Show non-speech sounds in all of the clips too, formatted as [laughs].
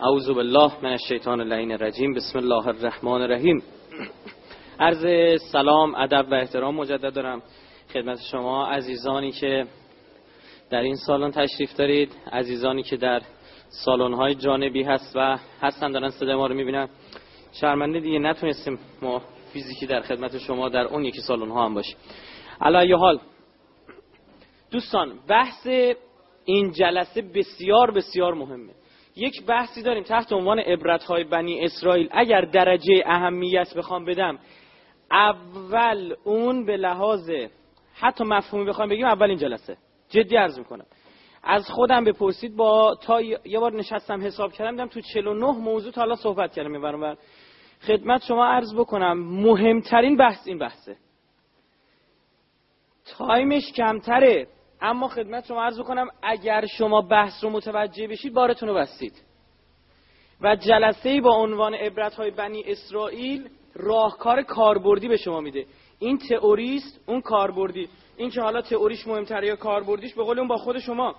اعوذ بالله من الشیطان اللعین الرجیم. بسم الله الرحمن الرحیم. عرض سلام ادب و احترام مجدد دارم خدمت شما عزیزانی که در این سالن تشریف دارید عزیزانی که در سالن های جانبی هست و هستن دارن صدای ما رو می‌بینن. شرمنده دیگه نتونستیم ما فیزیکی در خدمت شما در اون یکی سالن ها هم باشیم. علی حال. دوستان بحث این جلسه بسیار بسیار مهمه. یک بحثی داریم تحت عنوان عبرت های بنی اسرائیل. اگر درجه اهمیت بخوام بدم اول اون به لحاظ حتی مفهومی بخوام بگیم اول این جلسه. جدی عرض می‌کنم. از خودم بپرسید با تا یه بار نشستم حساب کردم دیدم تو 49 موضوع تا حالا صحبت کردم می‌برم خدمت شما عرض بکنم مهمترین بحث این بحثه. تایمش کمتره. اما خدمت شما عرض کنم اگر شما بحث رو متوجه بشید بارتون رو بستید. و جلسه با عنوان عبرت های بنی اسرائیل راهکار کاربردی به شما میده. این تئوریست اون کاربردی. این که حالا تئوریش مهمتره یا کاربردیش به قول اون با خود شما.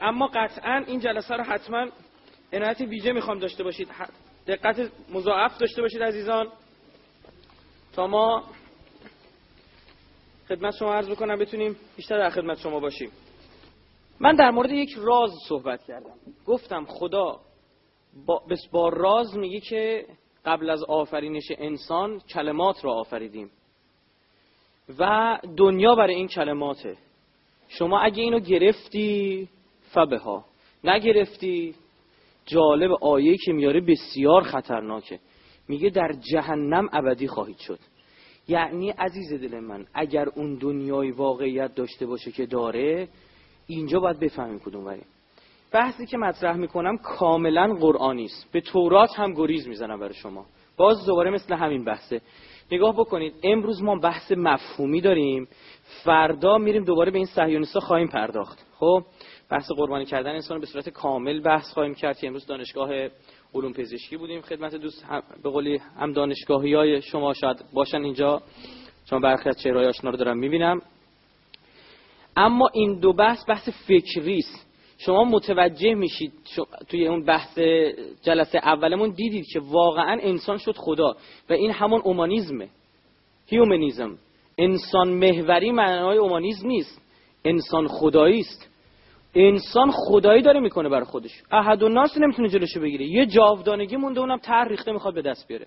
اما قطعا این جلسه رو حتما عنایت ویژه می‌خوام داشته باشید. دقت مضاعف داشته باشید عزیزان. تا ما خدمت شما عرض بکنم بتونیم بیشتر در خدمت شما باشیم. من در مورد یک راز صحبت کردم. گفتم خدا با, با راز میگه که قبل از آفرینش انسان کلمات را آفریدیم. و دنیا برای این کلماته. شما اگه اینو گرفتی فبه ها نگرفتی جالب آیه که میاره بسیار خطرناکه. میگه در جهنم ابدی خواهید شد. یعنی عزیز دل من اگر اون دنیای واقعیت داشته باشه که داره اینجا باید بفهمیم کدوم ولی بحثی که مطرح می‌کنم کاملا قرآنی است به تورات هم گریز می‌زنم برای شما. باز دوباره مثل همین بحثه. نگاه بکنید امروز ما بحث مفهومی داریم. فردا میریم دوباره به این صهیونیستا خواهیم پرداخت. خب بحث قربانی کردن انسان به صورت کامل بحث خواهیم کرد که امروز دانشگاه علوم پزشکی بودیم خدمت دوست هم به قولی هم دانشگاهی های شما شاید باشن اینجا. چون برخی از چهرهای آشنا رو دارم می‌بینم. اما این دو بحث بحث فکری است. شما متوجه میشید توی اون بحث جلسه اولمون دیدید که واقعا انسان شد خدا و این همون اومانیزمه. هیومنیزم انسان محوری معنای اومانیزم نیست. انسان خدایی است. انسان خدایی داره می‌کنه بر خودش. احد و ناس نمی‌تونه جلوشو بگیره. یه جاودانگی مونده اونم تر ریخته می‌خواد به دست بیاره.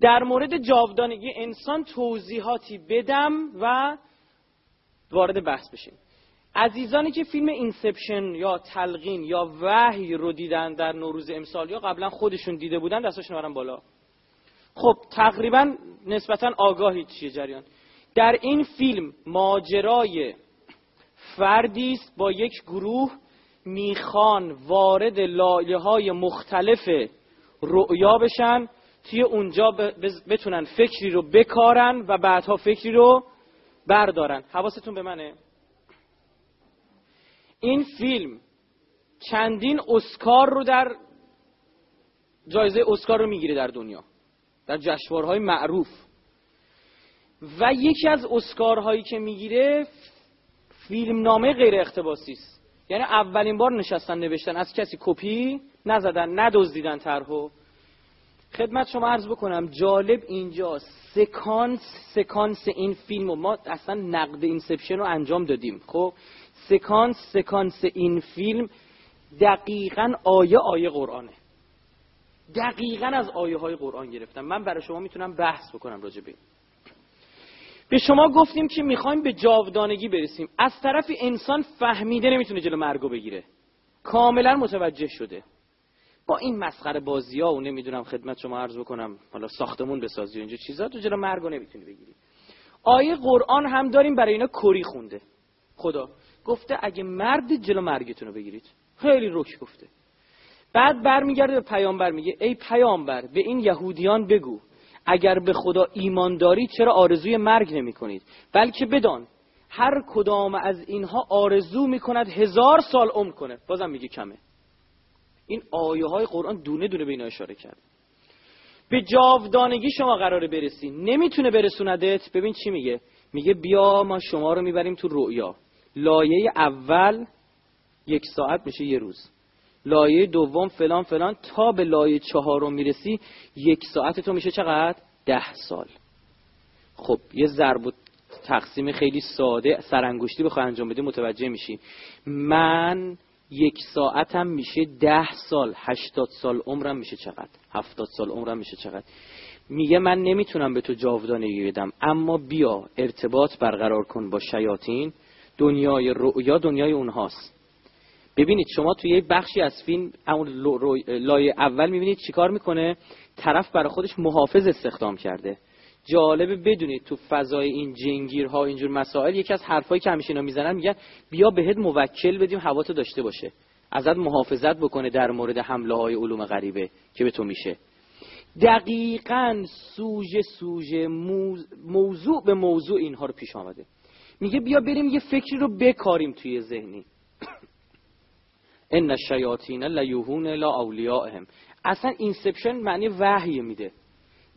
در مورد جاودانگی انسان توضیحاتی بدم و وارد بحث بشیم. عزیزانی که فیلم اینسپشن یا تلقین یا وحی رو دیدن در نوروز امسال یا قبلا خودشون دیده بودن دستاشون برن بالا. خب تقریبا نسبتا آگاهی چیه جریان؟ در این فیلم ماجرای فردی است با یک گروه می‌خوان وارد لایه های مختلف رؤیا بشن توی اونجا بتونن فکری رو بکارن و بعدها فکری رو بردارن. حواستون به منه؟ این فیلم چندین اسکار رو در جایزه اسکار رو می‌گیره در دنیا در جشنواره‌های معروف. و یکی از اسکارهایی که می‌گیره فیلمنامه غیر اقتباسی است. یعنی اولین بار نشستن نوشتن. از کسی کپی نزدن ندزدیدن طرحو. خدمت شما عرض بکنم جالب اینجا سکانس سکانس این فیلم ما اصلا نقد Inception رو انجام دادیم. خب؟ سکانس سکانس این فیلم دقیقا آیه آیه قرآنه. دقیقا از آیه های قرآن گرفتم من برای شما می‌تونم بحث بکنم راجع به به شما گفتیم که می‌خوایم به جاودانگی برسیم. از طرف انسان فهمیده نمی‌تونه جلو مرگو بگیره. کاملا متوجه شده. با این مسخره بازی ها و نمی‌دونم خدمت شما عرض بکنم حالا ساختمون بسازی اینجا چیزا تو جلو مرگو نمی‌تونی بگیری. آیه قرآن هم داریم برای اینا کری خونده. خدا گفته اگه مرد جلو مرگتون رو بگیرید. خیلی رک گفته. بعد برمیگرده به پیامبر میگه ای پیامبر به این یهودیان بگو. اگر به خدا ایمان دارید چرا آرزوی مرگ نمی کنید بلکه بدان هر کدام از اینها آرزو می کند هزار سال عمر کنه. بازم میگه کمه. این آیه های قرآن دونه دونه به اینا اشاره کرد به جاودانگی شما قراره برسی. نمی‌تونه برسوندت. ببین چی میگه؟ میگه بیا ما شما رو می‌بریم تو رؤیا. لایه اول یک ساعت میشه یه روز. لایه دوم فلان فلان تا به لایه چهارم می‌رسی یک ساعت تو میشه چقدر؟ ده سال. خب یه ضرب و تقسیم خیلی ساده سرانگشتی بخوای انجام بدی متوجه میشی. من یک ساعتم میشه ده سال هشتاد سال عمرم میشه چقدر؟ هفتاد سال عمرم میشه چقدر؟ میگه من نمی‌تونم به تو جاودانگی بدم اما بیا ارتباط برقرار کن با شیاطین دنیای رؤیا دنیای اونهاست. ببینید شما توی یه بخشی از فیلم اون لایه اول می‌بینید چیکار می‌کنه؟ طرف برای خودش محافظ استخدام کرده. جالبه بدونید تو فضای این جنگیرها اینجور مسائل یکی از حرفایی که همیشه اینا می‌زنن میگن بیا بهت موکل بدیم هواتو داشته باشه. ازت محافظت بکنه در مورد حمله های علوم غریبه که به تو میشه. دقیقا سوژه سوژه موضوع به موضوع اینها رو پیش آمده. میگه بیا بریم یه فکری رو بکاریم توی ذهنی. ان الشیاطین لیوحون الی اولیائهم اصلا inception معنی وحی میده.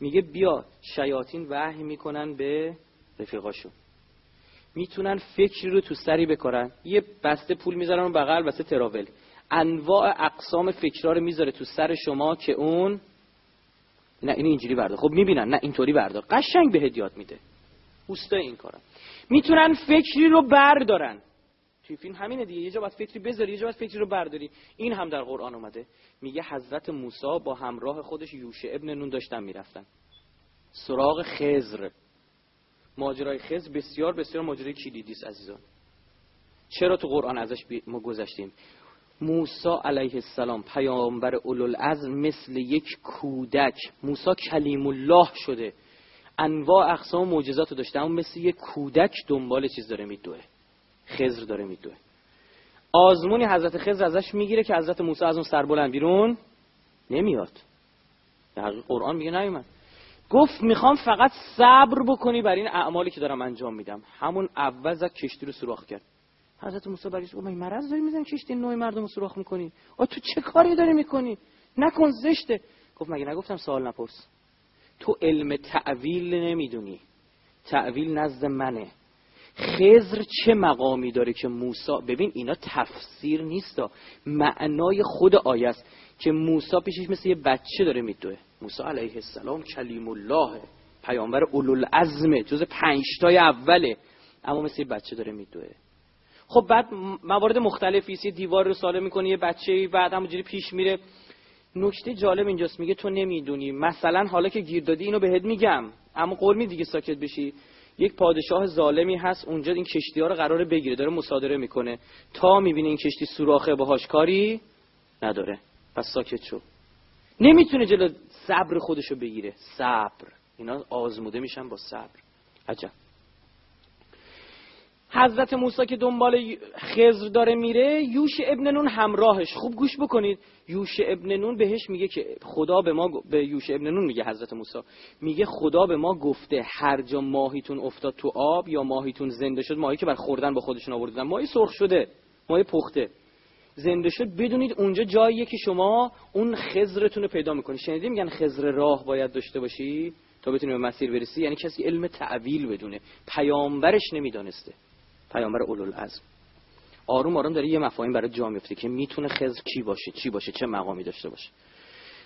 میگه بیا شیاطین وحی می‌کنن به رفیقاشون می‌تونن فکری رو تو سری بکارن. یه بسته پول می‌ذارن اون بغل واسه تراول. انواع اقسام فکرها رو می‌ذاره تو سر شما که اون نه این اینجوری بردار. خب می‌بینن نه اینطوری بردار. قشنگ به یاد میده. اوستا این کارن می‌تونن فکری رو بردارن. توی فیلم همینه دیگه. یه جا باید فکری بذاری یه جا باید فکری رو برداری. این هم در قرآن اومده. میگه حضرت موسی با همراه خودش یوشع ابن نون داشتن می‌رفتن. سراغ خزر ماجرای خزر بسیار بسیار ماجرای کلیدی است عزیزان. چرا تو قرآن ازش ما گذشتیم؟ موسی علیه السلام پیامبر اولوالعزم مثل یک کودک. موسی کلیم الله شده. انواع اقسام معجزات رو داشته اما مثل یک کودک دنبال چیز داره میدوه. خزر داره میدوه. آزمونی حضرت خزر ازش می‌گیره که حضرت موسی از اون سربلند بیرون نمیاد. در قرآن میگه نیومد. گفت می‌خوام فقط صبر بکنی بر این اعمالی که دارم انجام میدم. همون اول زد کشتی رو سوراخ کرد. حضرت موسی برگشت گفت مرض داری می‌زنی کشتی نوع مردم رو سوراخ می‌کنی؟ آ تو چه کاری داری می‌کنی؟ نکن زشته. گفت مگه نگفتم سوال نپرس. تو علم تعویل نمی‌دونی. تعویل نزد منه. خزر چه مقامی داره که موسی ببین اینا تفسیر نیست معنای خود آیه است که موسی پیشش مثل یه بچه داره میدوه. موسی علیه السلام کلیم الله پیامبر اولوالعزمه جز پنجتای اوله. اما مثل یه بچه داره میدوه. خب بعد موارد مختلفی یه دیوار رو ساله می‌کنه یه بچه بعد همونجوری پیش میره. نکته جالب اینجاست میگه تو نمی‌دونی. مثلا حالا که گیر دادی اینو بهت میگم. اما قرمی دیگه ساکت بشی. یک پادشاه ظالمی هست اونجا این کشتی ها رو قراره بگیره داره مصادره می‌کنه. تا می‌بینه این کشتی سوراخه باهاش کاری نداره. پس ساکت شو. نمی‌تونه جلو صبر خودشو بگیره. صبر. اینا آزموده میشن با صبر. عجب. حضرت موسی که دنبال خزر داره میره یوش ابن نون همراهش. خوب گوش بکنید. یوش ابن نون بهش میگه که خدا به ما به یوش ابن نون میگه حضرت موسی. میگه خدا به ما گفته هر جا ماهیتون افتاد تو آب یا ماهیتون زنده شد ماهی که بر خوردن با خودشون آوردن. ماهی سرخ شده ماهی پخته. زنده شد. بدونید اونجا جاییه که شما اون خزرتون رو پیدا می‌کنی شنیدی میگن خزر راه باید داشته باشی؟ تا بتونی به مسیر برسی یعنی کسی علم تعویل بدونه. پیامبرش نمی‌دانسته. پیامبر اولوالعزم. آروم آروم داره یه مفاهیم برای جا میفته که می‌تونه خزر کی باشه چی باشه چه مقامی داشته باشه.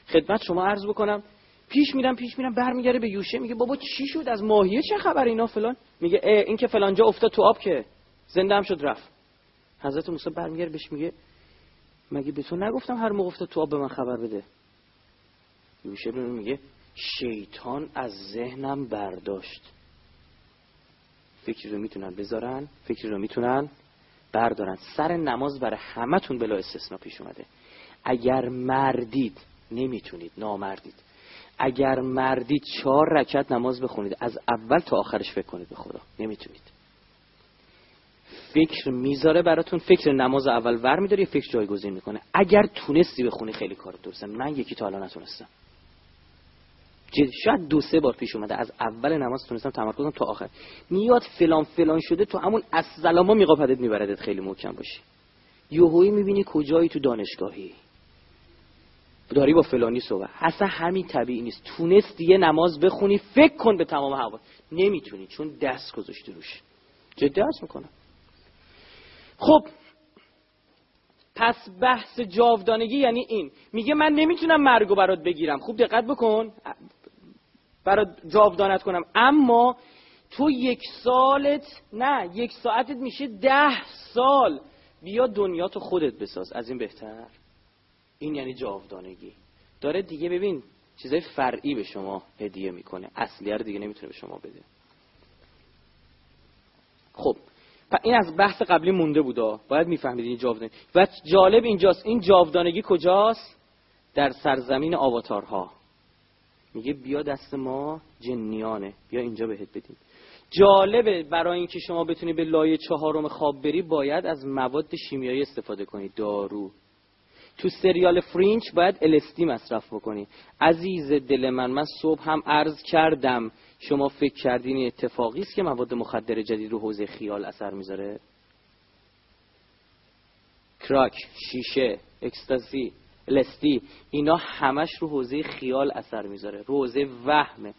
خدمت شما عرض بکنم پیش میرم پیش میرم برمیگره به یوشه میگه بابا چی شد؟ از ماهیه چه خبر اینا فلان؟ میگه این که فلان جا افتاد تو آب که زنده هم شد رفت. حضرت موسی برمیگره بهش میگه مگه به تو نگفتم هر موقع افتاد تو آب به من خبر بده؟ یوشه میگه شیطان از ذهنم برداشت. فکری رو می‌تونن بذارن فکری رو می‌تونن بردارن. سر نماز برای همتون بلا استثنا پیش اومده. اگر مردید نمی‌تونید نامردید. اگر مردید چهار رکت نماز بخونید از اول تا آخرش فکر کنید به خدا. نمی‌تونید. فکر می‌ذاره براتون فکر نماز اول ور میداره فکر جایگزین می‌کنه. اگر تونستی بخونی خیلی کار درسته. من یکی تا حالا نتونستم. شاید دو سه بار پیش اومده. از اول نماز تونستم تمرکزم تا آخر. میاد فلان فلان شده تو همون السلاما میقاپدت میبردت خیلی محکم باشی. یوهویی می‌بینی کجایی تو دانشگاهی؟ داری با فلانی صحبت. اصلا همین طبیعی نیست. تونست یه نماز بخونی فکر کن به تمام هوا. نمی‌تونی چون دست گذاشتی روش. جدی عرض می‌کنم. خب پس بحث جاودانگی یعنی این. میگه من نمی‌تونم مرگو برات بگیرم. خوب دقت بکن. برات جاودانت کنم. اما تو یک سالت نه یک ساعتت میشه ده سال. بیا دنیا تو خودت بساز. از این بهتر. این یعنی جاودانگی. داره دیگه ببین چیزای فرعی به شما هدیه می‌کنه. اصلی رو دیگه نمی‌تونه به شما بده. خب این از بحث قبلی مونده بودا باید می‌فهمید این جاودانگی. و جالب اینجاست. این جاودانگی کجاست؟ در سرزمین آواتارها. میگه بیا دست ما جنیانه بیا اینجا بهت بدیم. جالبه برای اینکه شما بتونی به لایه چهارم خواب بری باید از مواد شیمیایی استفاده کنید دارو. تو سریال فرینچ باید الستی مصرف بکنی. عزیز دل من من صبح هم عرض کردم شما فکر کردین اتفاقی است که مواد مخدر جدید رو حوزه خیال اثر می‌ذاره؟ کراک شیشه اکستازی الستی اینا همش رو حوزه خیال اثر می‌ذاره. رو حوزه وهمه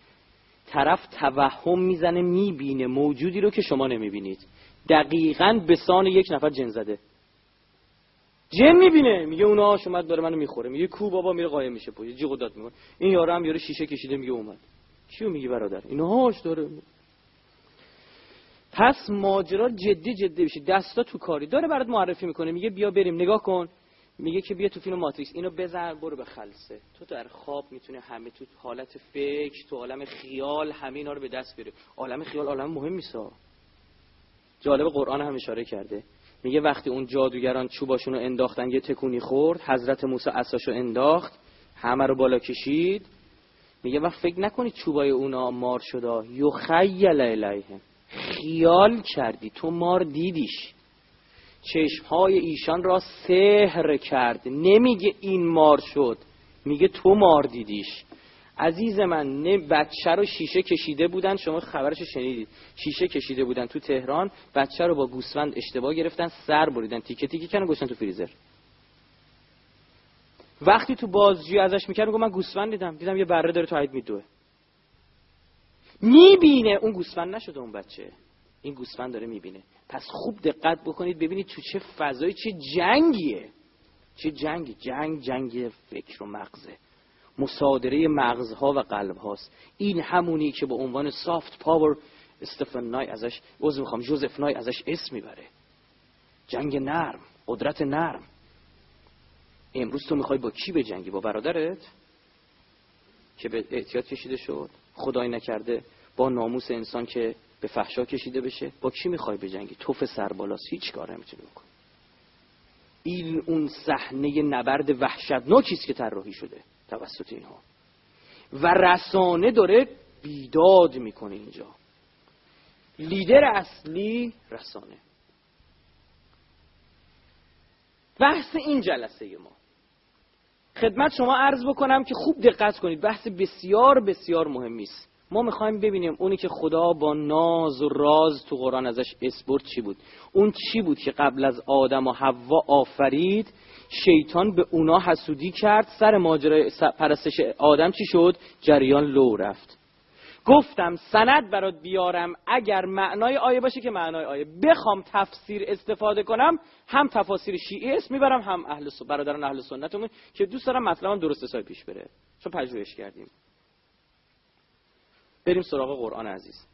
طرف توهم می‌زنه می‌بینه. موجودی رو که شما نمی‌بینید. دقیقا به سان یک نفر جن زده. جن می‌بینه. میگه اون آش اومد داره منو می‌خوره. میگه کو بابا میره قایم میشه پوی جیغ داد می‌کنه این یارو هم یارو شیشه کشیده میگه اومد. کیو میگی برادر؟ اینو هاش داره. پس ماجرا جدی جدی بشه دستا تو کاری. داره برات معرفی می‌کنه. میگه بیا بریم. نگاه کن. میگه که بیا تو فیلم ماتریکس اینو بزن برو به خلصه. تو در خواب می‌تونه همه تو حالت فکر تو عالم خیال همه اینا رو به دست بیاره عالم خیال عالم مهم نیستا جالب قرآن هم اشاره کرده. میگه وقتی اون جادوگران چوباشون رو انداختن یه تکونی خورد حضرت موسی اساشو انداخت همه رو بالا کشید. میگه وقت فکر نکنید چوبای اونا مار شده یخیل الیهم خیال کردی. تو مار دیدیش. چشمهای ایشان را سهر کرد. نمیگه این مار شد. میگه تو مار دیدیش. عزیز من نه بچه رو شیشه کشیده بودن. شما خبرش شنیدید. شیشه کشیده بودن تو تهران. بچه رو با گوسفند اشتباه گرفتن سر بریدن. تیکه تیکه کردن گوشتن تو فریزر. وقتی تو بازجویی ازش می‌کرد میگه من گوسفند دیدم. دیدم یه بره داره تو عید میدوه. می‌بینه. اون گوسفند نشده اون بچه. این گوسفند داره می‌بینه. پس خوب دقت بکنید ببینید تو چه فضایی چه جنگیه. چه جنگی؟ جنگ جنگ فکر و مغزه. مصادره مغزها و قلب هاست این همونی که به عنوان سافت پاور استفن نای ازش عضو می‌خوام جوزف نای ازش اسم می‌بره. جنگ نرم قدرت نرم. امروز تو می‌خوای با کی به جنگی؟ با برادرت؟ که به احتیاط کشیده شد. خدای نکرده. با ناموس انسان که به فحشا کشیده بشه با کی می‌خوای به جنگی توف سربالاست هیچ کار نمی‌تونی بکن این اون صحنه نبرد وحشتناکی است که طراحی شده توسط اینها. و رسانه داره بیداد می‌کنه اینجا. لیدر اصلی رسانه. بحث این جلسه ما. خدمت شما عرض بکنم که خوب دقت کنید بحث بسیار بسیار مهمی است. ما می‌خوایم ببینیم اونی که خدا با ناز و راز تو قرآن ازش اسپورت چی بود. اون چی بود که قبل از آدم و حوا آفرید شیطان به اونا حسودی کرد سر ماجرای پرستش آدم چی شد؟ جریان لو رفت. گفتم سند برات بیارم اگر معنای آیه باشه که معنای آیه. بخوام تفسیر استفاده کنم هم تفاسیر شیعه اسم می‌برم هم اهل برادران اهل سنتمون که دوست دارم مطلبم درست حسابی پیش بره. چون پژوهش کردیم. بریم سراغ قرآن عزیز.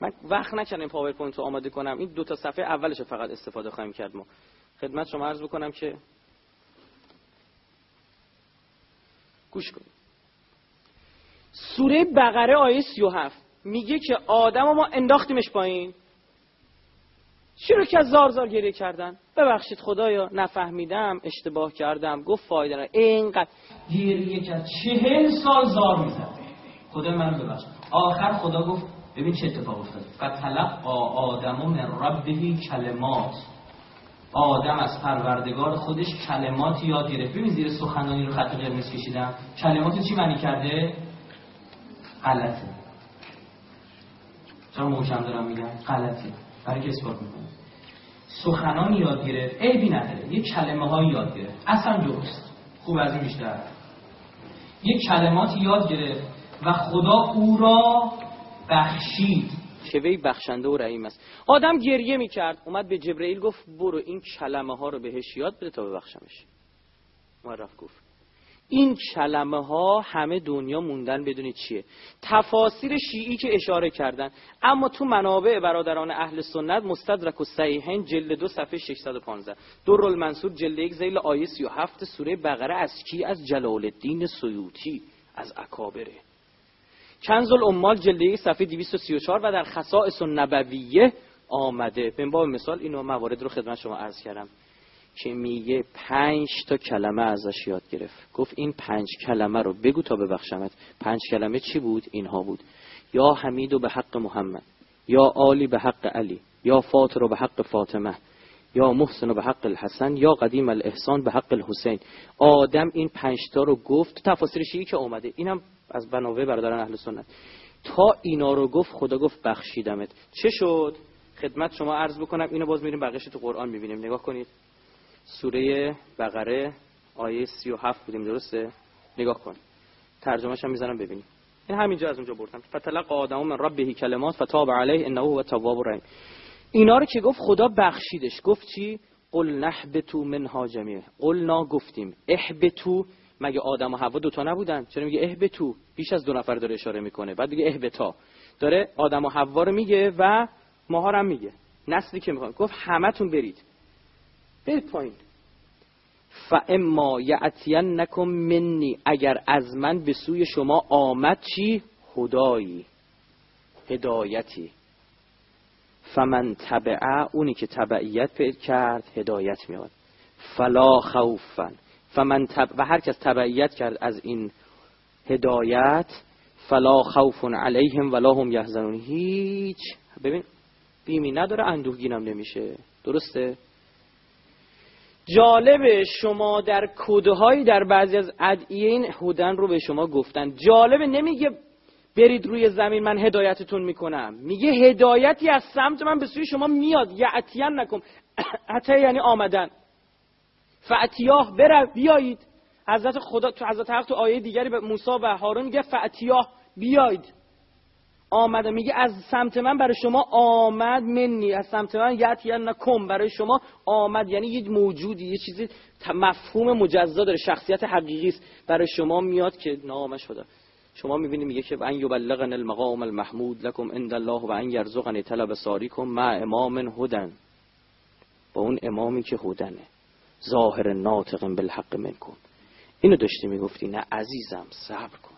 من وقت نکردم پاورپوینت رو آماده کنم. این دو تا صفحه اولش فقط استفاده خواهیم کرد ما. خدمت شما عرض بکنم که گوش کنید. سوره بقره آیه 37 میگه که آدم ما انداختیمش پایین. چرا که زار زار گریه کردن؟ ببخشید خدایا نفهمیدم اشتباه کردم گفت فایده نه اینقدر گریه کرد چهل سال زار می‌زد. خدا من ببخش آخر خدا گفت ببین چه اتفاق افتاد فتلق آدم من ربه کلمات. آدم از پروردگار خودش کلمات یاد گرفت. ببین زیر سخنانی رو خط قرمز کشیدم. کلمات چی معنی کرده؟ غلطه. چرا محکم دارم میگم؟ غلطه. برای که اثبات می‌کنه سخنان یاد گرفت. عیبی نداره. یه کلمه های یاد گرفت. اصلا درست. خوب از این بیشتر. یه کلمات یاد گرفت و خدا او را بخشید. که وی بخشنده و رحیم است. آدم گریه می‌کرد. اومد به جبرئیل گفت برو این کلمه ها رو بهش یاد بده تا ببخشمش. اومد رفت گفت این کلمه ها همه دنیا موندن بدونید چیه. تفاسیر شیعی که اشاره کردن. اما تو منابع برادران اهل سنت مستدرک و صحیحین جلد دو صفحه 615 دور المنصور جلد یک زیل آیه 37 سوره بقره از کی؟ از جلال الدین سیوطی از اکابره. کنز الامال جلد یک صفحه 234 و در خصائص النبویه آمده. به باب مثال اینو موارد رو خدمت شما عرض کردم. که میگه پنج تا کلمه ازش یاد گرفت. گفت این پنج کلمه رو بگو تا ببخشمت. پنج کلمه چی بود؟ اینها بود. یا حمید و به حق محمد یا عالی به حق علی یا فاطر و به حق فاطمه یا محسن و به حق الحسن یا قدیم الاحسان به حق الحسین. آدم این پنج تا رو گفت. تفاسیر شیعی که اومده. اینم از بناوه برادران اهل سنت. تا اینا رو گفت خدا گفت بخشیدمت. چه شد؟ خدمت شما عرض بکنم. اینو باز میریم بقیش تو قرآن می‌بینیم. نگاه کنید. سوره بقره آیه 37 بودیم درسته؟ نگاه کن. ترجمهش هم می‌زنم ببینیم. این همینجا از اونجا بردم. فتلق آدم من ربه کلمات فتاب علیه انه هو التواب الرحیم اینا رو که گفت خدا بخشیدش. گفت چی؟ قل نحبتو منها جمیع قلنا گفتیم. احبتو. مگه آدم و حوا دوتا نبودن؟ چرا میگه احبتو؟ بیش از دو نفر داره اشاره می‌کنه. بعد دیگه احبتا. داره آدم و حوا رو میگه و ماها هم میگه. نسلی که می‌خوان. گفت همتون برید. برید پایین. فاما یعتینکم منی اگر از من به سوی شما آمد چی؟ هدایی هدایتی. فمن تبعه اونی که تبعیت پیدا کرد هدایت میاد فلا خوفا. فمن تب... و هر کس تبعیت کرد از این هدایت فلا خوف علیهم ولا هم یحزنون. هیچ ببین بیمی نداره اندوهگینم نمیشه. درسته؟ جالبه شما در کودهایی در بعضی از ادعیه این هودن رو به شما گفتن. جالبه نمیگه برید روی زمین من هدایتتون می‌کنم. میگه هدایتی از سمت من به سوی شما میاد. یعتین نکن. [coughs] حتی یعنی آمدن. فعتیاه بر بیایید. حضرت خدا تو حضرت حق تو آیه دیگری به موسی و هارون میگه فعتیاه بیایید. آمده میگه از سمت من برای شما آمد منی. از سمت من یت نکم برای شما آمد. یعنی یه موجودی یه چیزی مفهوم مجزا داره. شخصیت حقیقی است. برای شما میاد که نامش شده شما می‌بینید میگه که ان یبلغن المقام المحمود لكم عند الله و ان یرزقنی طلب ساریکم مع امام هدن. با اون امامی که هدنه. ظاهر ناطق بالحق منکم. اینو داشتی می‌گفتی. نه عزیزم صبر کن.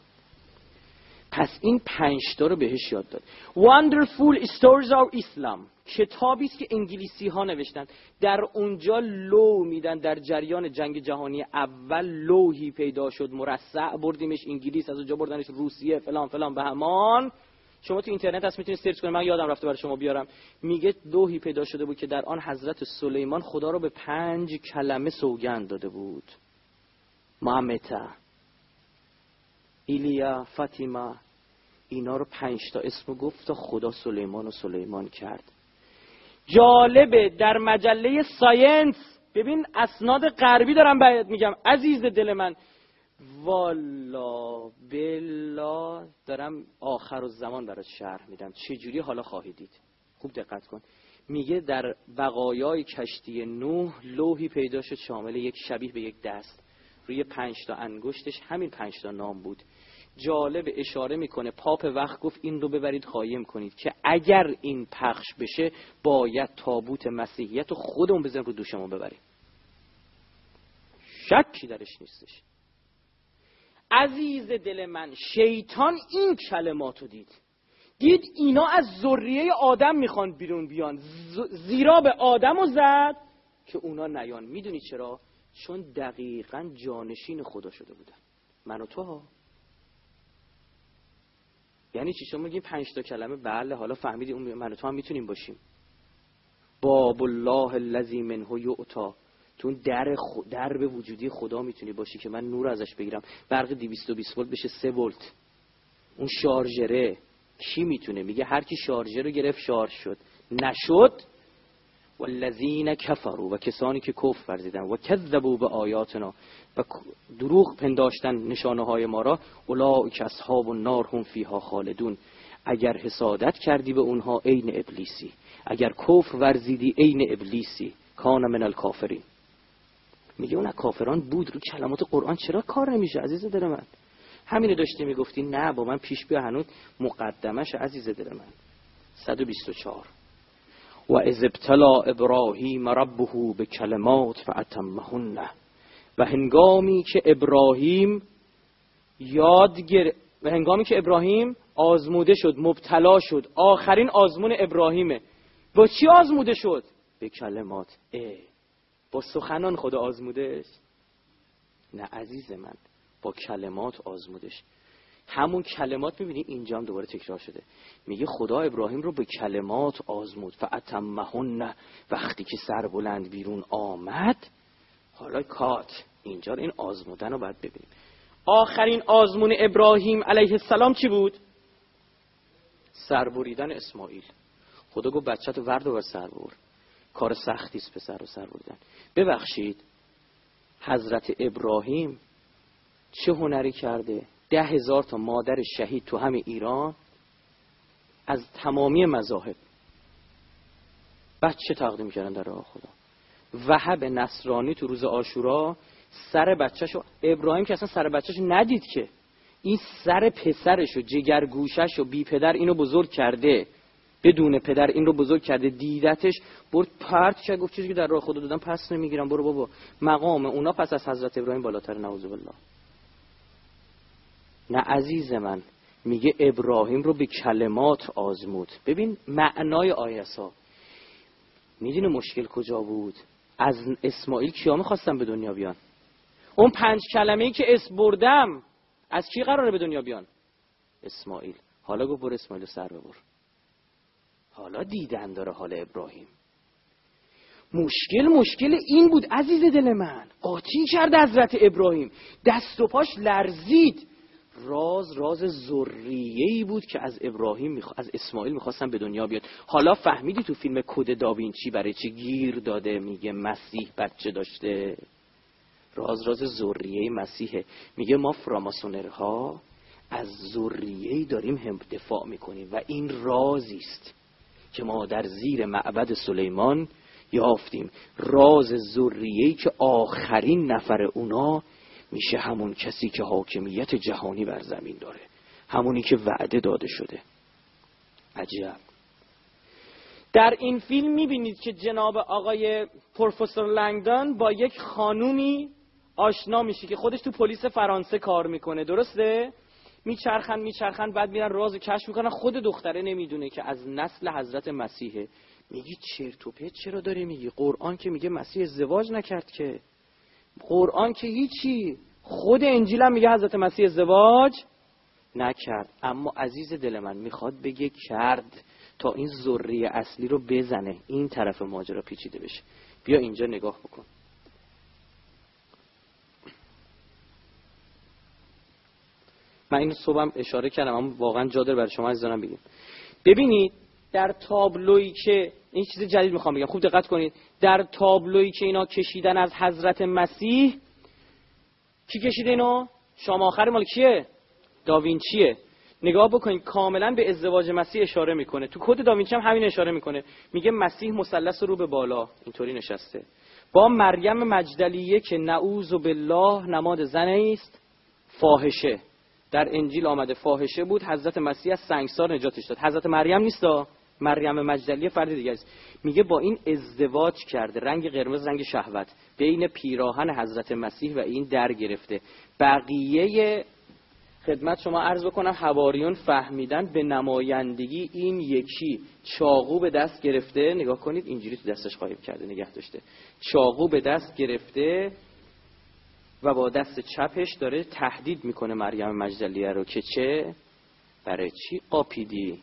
پس این پنجتا رو بهش یاد داد. Wonderful Stories of Islam. کتابی است که انگلیسی ها نوشتن. در اونجا لو میدن. در جریان جنگ جهانی اول لوحی پیدا شد. مرصع بردیمش. انگلیس از اونجا بردنش. روسیه فلان فلان به همان. شما تو اینترنت هست. می‌تونید search کنید. من یادم رفته برای شما بیارم. میگه لوحی پیدا شده بود که در آن حضرت سلیمان خدا رو به پنج کلمه سوگند داده بود. محمد ایلیا فاطیما اینا رو پنج تا اسم گفت تا خدا سلیمان و سلیمان کرد. جالبه در مجله Science ببین اسناد غربی دارم باید میگم. عزیز دل من. والا بلا دارم آخر و زمان برات شرح میدم. چجوری حالا خواهی دید؟ خوب دقت کن. میگه در بقایای کشتی نوح لوحی پیدا شد شامل یک شبیه به یک دست. روی پنج تا انگشتش همین پنج تا نام بود. جالب اشاره می‌کنه. پاپ وقت گفت این رو ببرید قایم کنید که اگر این پخش بشه باید تابوت مسیحیت رو خودمون بزن رو دوشمون ببریم. شکی درش نیستش. عزیز دل من شیطان این کلماتو دید. دید اینا از ذریه آدم می‌خوان بیرون بیان. زیرا به آدم زد که اونا نیان. می‌دونی چرا؟ چون دقیقا جانشین خدا شده بودن. من و تو. ها یعنی چی؟ شما میگین پنج تا کلمه؟ بله حالا فهمیدی اون من و تو هم می‌تونیم باشیم. باب الله الذی منه یعطا تو در, در به وجودی خدا می‌تونی باشی که من نور ازش بگیرم. برق 220 ولت بشه 3 ولت. اون شارژره کی می‌تونه؟ میگه هر کی شارژر رو گرفت شارژ شد. نشد؟ والذین کفروا و کسانی که کفر ورزیدن. و کذبوا به آیاتنا. و دروغ پنداشتن نشانه های ما را. که اصحاب النار هم فیها خالدون. اگر حسادت کردی به اونها عین ابلیسی. اگر کفر ورزیدی عین ابلیسی. کان من الکافرین. میگه اون کافران بود. رو کلمات قرآن چرا کار نمیشه عزیز دل من؟ همینو داشتی می‌گفتی نه با من پیش بیا هنوز مقدمش عزیز دل من. 124 و از ابتلا ابراهیم ربه به کلمات فاتمهن و هنگامی که ابراهیم یاد و هنگامی که ابراهیم آزموده شد مبتلا شد آخرین آزمون ابراهیمه. با چی آزموده شد؟ به کلمات اه. با سخنان خدا آزمودش نه عزیز من با کلمات آزمودش همون کلمات می‌بینی اینجا هم دوباره تکرار شده. میگه خدا ابراهیم رو به کلمات آزمود. فاتمهن وقتی که سر بلند بیرون آمد حالا کات اینجا این آزمودن رو باید ببینیم. آخرین آزمون ابراهیم علیه السلام چی بود؟ سربریدن اسماعیل. خدا گفت بچه تو ورد و سر بر کار سختی است پسر رو سر بریدن. ببخشید حضرت ابراهیم چه هنری کرده؟ ده هزار تا مادر شهید تو همه ایران از تمامی مذاهب. بچه تقدیم کردن در راه خدا؟ وهب نصرانی تو روز آشورا سر بچهشو. ابراهیم که اصلا سر بچهشو ندید که. این سر پسرش و جگرگوشش و بی پدر اینو بزرگ کرده. بدون پدر این رو بزرگ کرده دیدتش برد پرت کرد گفت چیزی که در راه خدا دادم پس نمی‌گیرم. برو بابا. مقام اونا پس از حضرت ابراهیم بالاتر نعوذ بالله. نه عزیز من میگه ابراهیم رو به کلمات آزمود. ببین معنای آیسا می‌دونه مشکل کجا بود؟ از اسماعیل کیا می‌خواستم به دنیا بیان؟ اون پنج کلمه ای که اس بردم از کی قراره به دنیا بیان؟ اسماعیل. حالا گفت بر اسماعیل سر ببر. حالا دیدن داره حال ابراهیم. مشکل مشکل این بود عزیز دل من. قاطی کرد حضرت ابراهیم. دست و پاش لرزید. راز راز ذریه بود که از ابراهیم از اسماعیل می‌خواستن به دنیا بیاد حالا فهمیدی تو فیلم کد داوینچی برای چی گیر داده میگه مسیح بچه داشته؟ راز راز ذریه مسیحه. میگه ما فراماسونرها از ذریه داریم هم دفاع می‌کنیم و این رازی است که ما در زیر معبد سلیمان یافتیم. راز ذریه‌ای که آخرین نفر اونا میشه همون کسی که حاکمیت جهانی بر زمین داره. همونی که وعده داده شده. عجب. در این فیلم می‌بینید که جناب آقای پروفسور لنگدان با یک خانومی آشنا میشه که خودش تو پلیس فرانسه کار می‌کنه. درسته؟ میچرخن میچرخن بعد میرن راز کشف می‌کنن. خود دختره نمی‌دونه که از نسل حضرت مسیحه میگی چرت و پرت چرا داری میگی؟ قرآن که میگه مسیح ازدواج نکرد که. قرآن که هیچی خود انجیل هم میگه حضرت مسیح ازدواج نکرد. اما عزیز دل من می‌خواد بگه کرد تا این ذریه اصلی رو بزنه این طرف ماجرا پیچیده بشه. بیا اینجا نگاه بکن. من این صبحم اشاره کردم اما واقعا جا داره برای شما عزیزانم بگیم ببینید در تابلویی که این چیز جدید می‌خوام بگم. خوب دقت کنید. در تابلویی که اینا کشیدن از حضرت مسیح کی کشیده اینو؟ شام آخر مال کیه؟ داوینچیه. نگاه بکنید کاملا به ازدواج مسیح اشاره می‌کنه. تو کد داوینچی هم همین اشاره می‌کنه. میگه مسیح مثلث رو به بالا. اینطوری نشسته. با مریم مجدلیه که نعوذ بالله نماد زنه است فاحشه. در انجیل آمده فاحشه بود. حضرت مسیح از سنگسار نجاتش داد. حضرت مریم نیستا؟ مریم مجدلی فرد دیگه است. میگه با این ازدواج کرده رنگ قرمز رنگ شهوت بین پیراهن حضرت مسیح و این در گرفته. بقیه خدمت شما عرض بکنم حواریون فهمیدن به نمایندگی این یکی چاقو به دست گرفته. نگاه کنید اینجوری تو دستش قایم کرده نگه داشته. چاقو به دست گرفته و با دست چپش داره تهدید می‌کنه مریم مجدلیه رو که چه؟ برای چی؟ قاپیدی.